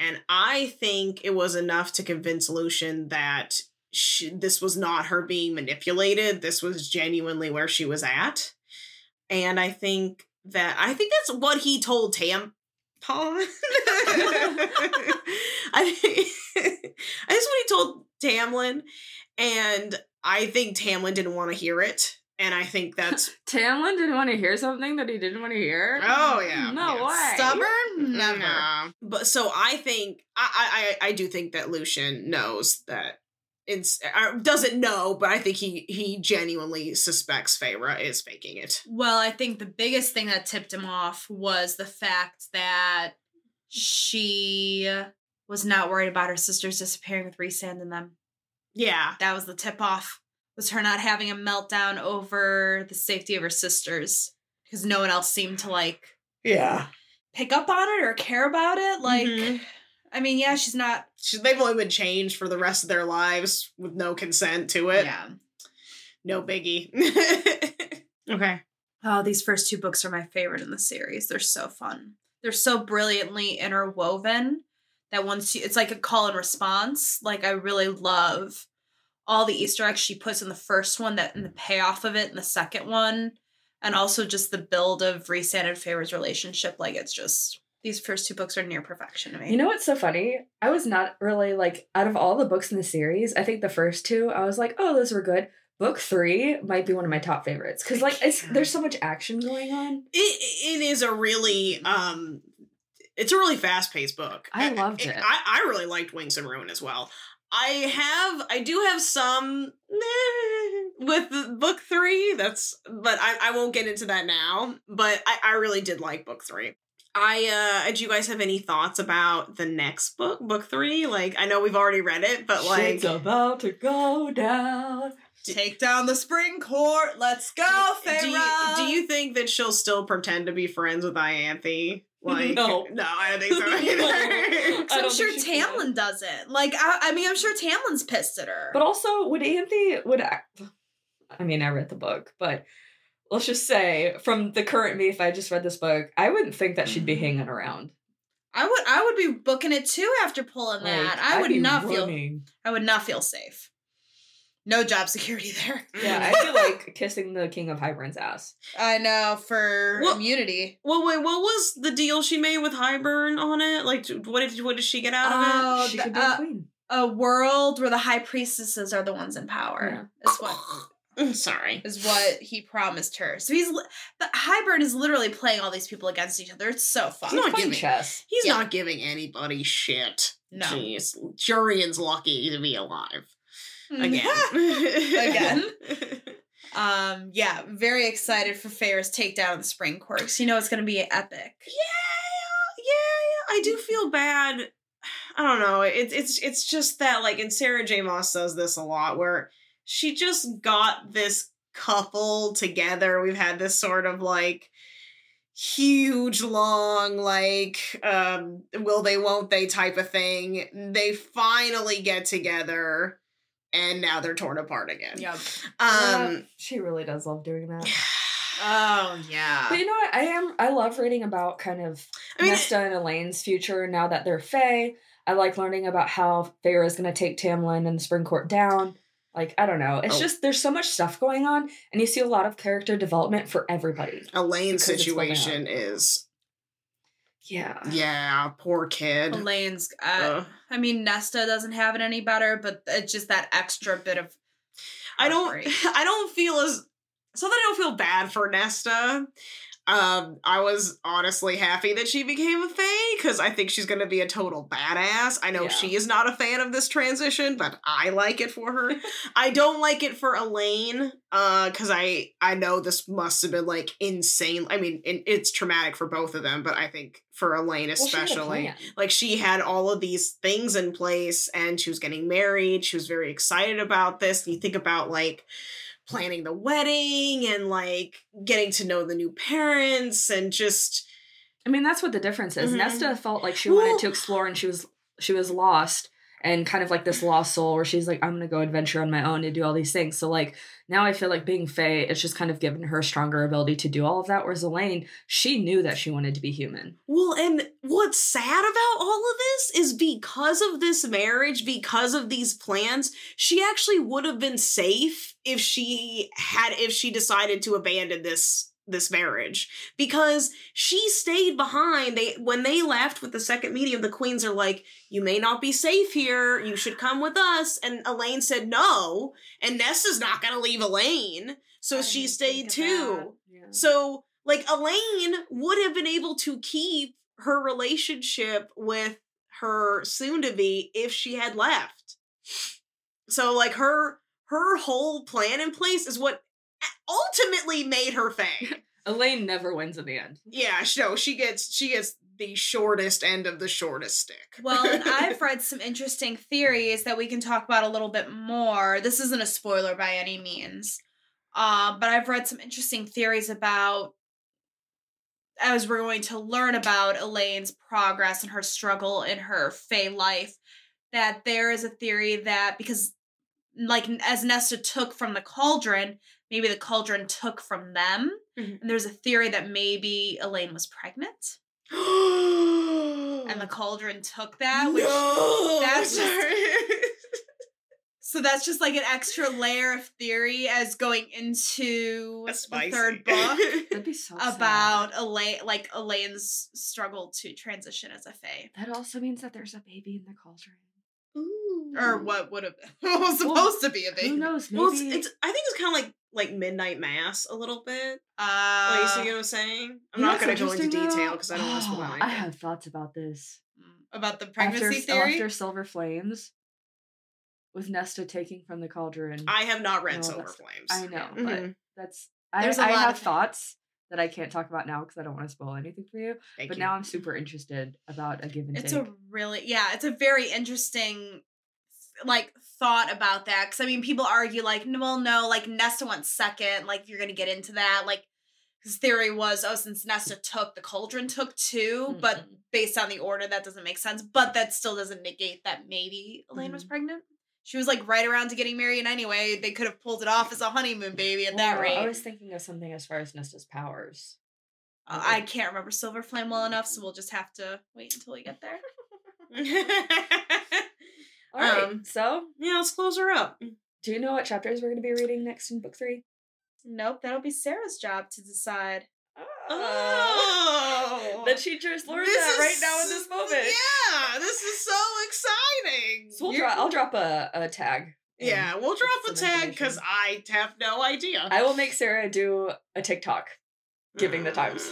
and I think it was enough to convince Lucien that she, this was not her being manipulated. This was genuinely where she was at, and I think that I think that's what he told Tam. Paul. [LAUGHS] [LAUGHS] I think that's what he told Tamlin, and I think Tamlin didn't want to hear it, and I think that's [LAUGHS] Tamlin didn't want to hear something that he didn't want to hear. oh yeah, no yeah. way. Stubborn? Never. Nah. But so I think I I I do think that Lucien knows that. It's, uh, doesn't know, but I think he he genuinely suspects Feyre is faking it. Well, I think the biggest thing that tipped him off was the fact that she was not worried about her sisters disappearing with Rhysand and them. Yeah, That was the tip off. Was her not having a meltdown over the safety of her sisters because no one else seemed to like yeah. pick up on it or care about it. Like, Mhm. I mean, yeah, she's not. She, they've only been changed for the rest of their lives with no consent to it. Yeah. No biggie. [LAUGHS] okay. Oh, these first two books are my favorite in the series. They're so fun. They're so brilliantly interwoven that once you, it's like a call and response. Like I really love all the Easter eggs she puts in the first one, that and the payoff of it in the second one, and also just the build of Rhysand and Feyre's relationship. Like it's just these first two books are near perfection to me. You know what's so funny? I was not really like out of all the books in the series. I think the first two, I was like, oh, those were good. Book three might be one of my top favorites because like it's there's so much action going on. It, it is a really um it's a really fast paced book. I loved it. I, I really liked Wings and Ruin as well. I have I do have some meh with book three. That's but I, I won't get into that now. But I, I really did like book three. I uh do you guys have any thoughts about the next book, book three? Like I know we've already read it, but like Shit's about to go down. Take down the spring court. Let's go, do you, Feyre. do you think that she'll still pretend to be friends with Ianthe? [LAUGHS] Like No. no, I don't think so [LAUGHS] either. I I'm sure think she can. Tamlin doesn't. Like, I, I mean, I'm sure Tamlin's pissed at her. But also, would Anthony would I, I mean, I read the book, but let's just say from the current me, if I just read this book, I wouldn't think that she'd be hanging around. I would, I would be booking it too after pulling that. Like, I I'd would not feel. I would not feel safe. No job security [LAUGHS] there. Yeah, I feel like kissing the king of Hybern's ass. I know for Well- immunity. Well, wait, what was the deal she made with Hybern on it? Like, what did what did she get out of it? Oh, she the- could be uh, a queen. A world where the high priestesses are the ones in power. Is what. Sorry. is what he promised her. So he's the Hybern is literally playing all these people against each other. It's so fun. He's not giving- chess. He's Yeah. not giving anybody shit. No. Jeez. Jurian's lucky to be alive. Mm. Again. [LAUGHS] Again. [LAUGHS] Um, yeah, very excited for Feyre's takedown of the spring quirks. You know it's gonna be epic. Yeah, yeah, yeah. I do feel bad. [SIGHS] I don't know. It's it's it's just that like, and Sarah J. Maas does this a lot, where she just got this couple together. We've had this sort of like huge long like um will they won't they type of thing they finally get together and now they're torn apart again Yep. Yeah, um she really does love doing that. [SIGHS] Oh yeah. But you know what? I am. I love reading about kind of I mean, Nesta and Elain's future now that they're Fae. I like learning about how Feyre is going to take Tamlin and the Spring Court down. Like I don't know. It's Oh. just there's so much stuff going on, and you see a lot of character development for everybody. Elain's because it's what they situation is Yeah. yeah poor kid Elain's. Uh, Ugh. I mean, Nesta doesn't have it any better, but it's just that extra bit of. I don't. [LAUGHS] I don't feel as so that I don't feel bad for Nesta. Um, I was honestly happy that she became a Fae because I think she's gonna be a total badass. I know Yeah. she is not a fan of this transition, but I like it for her. [LAUGHS] I don't like it for Elain, uh, because I I know this must have been like insane. I mean, it, it's traumatic for both of them, but I think for Elain Well, she especially like she had all of these things in place and she was getting married she was very excited about this and you think about like planning the wedding and like getting to know the new parents and just I mean, that's what the difference is. Mhm. Nesta felt like she wanted to explore, and she was she was lost, and kind of like this lost soul, where she's like, I'm gonna go adventure on my own and do all these things. So like now, I feel like being Fae, it's just kind of given her a stronger ability to do all of that. Whereas Elain, she knew that she wanted to be human. well and what's sad about all of this is because of this marriage because of these plans she actually would have been safe if she had if she decided to abandon this this marriage because she stayed behind. They when they left with the second meeting the queens are like you may not be safe here. You should come with us. And Elain said no and nessa's not gonna leave Elain. So she stayed too. so like Elain would have been able to keep her relationship with her soon to be if she had left. So like her her whole plan in place is what ultimately made her fang [LAUGHS] Elain never wins in the end. yeah no she gets she gets the shortest end of the shortest stick Well, and I've [LAUGHS] read some interesting theories that we can talk about a little bit more. This isn't a spoiler by any means, uh, but I've read some interesting theories about as we're going to learn about Elain's progress and her struggle in her Fae life. That there is a theory that because, like, as Nesta took from the cauldron, maybe the cauldron took from them. Mhm. And there's a theory that maybe Elain was pregnant and and the [GASPS] cauldron took that, which no, that's just- sorry. [LAUGHS] So that's just like an extra layer of theory as going into That's the third book [LAUGHS] That'd be so sad. about Elain, like Elain's struggle to transition as a fae, That also means that there's a baby in the cauldron. Ooh. or what would have [LAUGHS] been was supposed to be a baby. Who knows? Maybe Well, it's, it's I think it's kind of like like midnight mass a little bit. Uh, like, you see what I'm saying? I'm not going to go into interesting, detail because I don't want to spoil Oh, anything. I have thoughts about this. about the pregnancy after, theory. After Silver Flames, with Nesta taking from the cauldron. I have not read No, Silver Flames. I know, but Mhm. that's I, There's a I lot have of- thoughts that I can't talk about now because I don't want to spoil anything for you. Thank but you. now I'm super interested about a given. It's take. a really yeah, it's a very interesting like thought about that because I mean people argue like well no like Nesta went second like you're gonna get into that like his theory was oh since Nesta took the cauldron took 2 but Mhm. based on the order that doesn't make sense but that still doesn't negate that maybe Elain was Mhm. pregnant she was like right around to getting married anyway they could have pulled it off as a honeymoon baby at that Well, rate I was thinking of something as far as Nesta's powers. Uh, I can't remember Silver Flame well enough so we'll just have to wait until we get there [LAUGHS] [LAUGHS] All right. Um, so, yeah, let's close her up. do you know what chapters we're going to be reading next in book three? nope that'll be Sarah's job to decide Oh, the teachers learned This that is right now in this moment. Yeah, this is so exciting. So we'll dro- I'll drop a, a tag Yeah, we'll drop a tag because. I have no idea. I will make Sarah do a TikTok giving the times.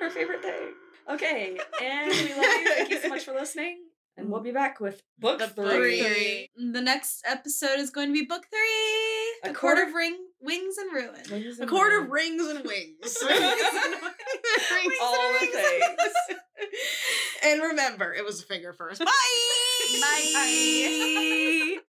Her favorite thing. Okay, [LAUGHS] and we love you. Thank you so much for listening. And we'll mm. be back with book The three. three. Mm, the next episode is going to be book three. A A, court quarter- of ring wings and ruin. Wings A and court of rings and wings. [LAUGHS] [LAUGHS] Wings All [LAUGHS] and the things. and remember, it was a finger first. Bye. Bye.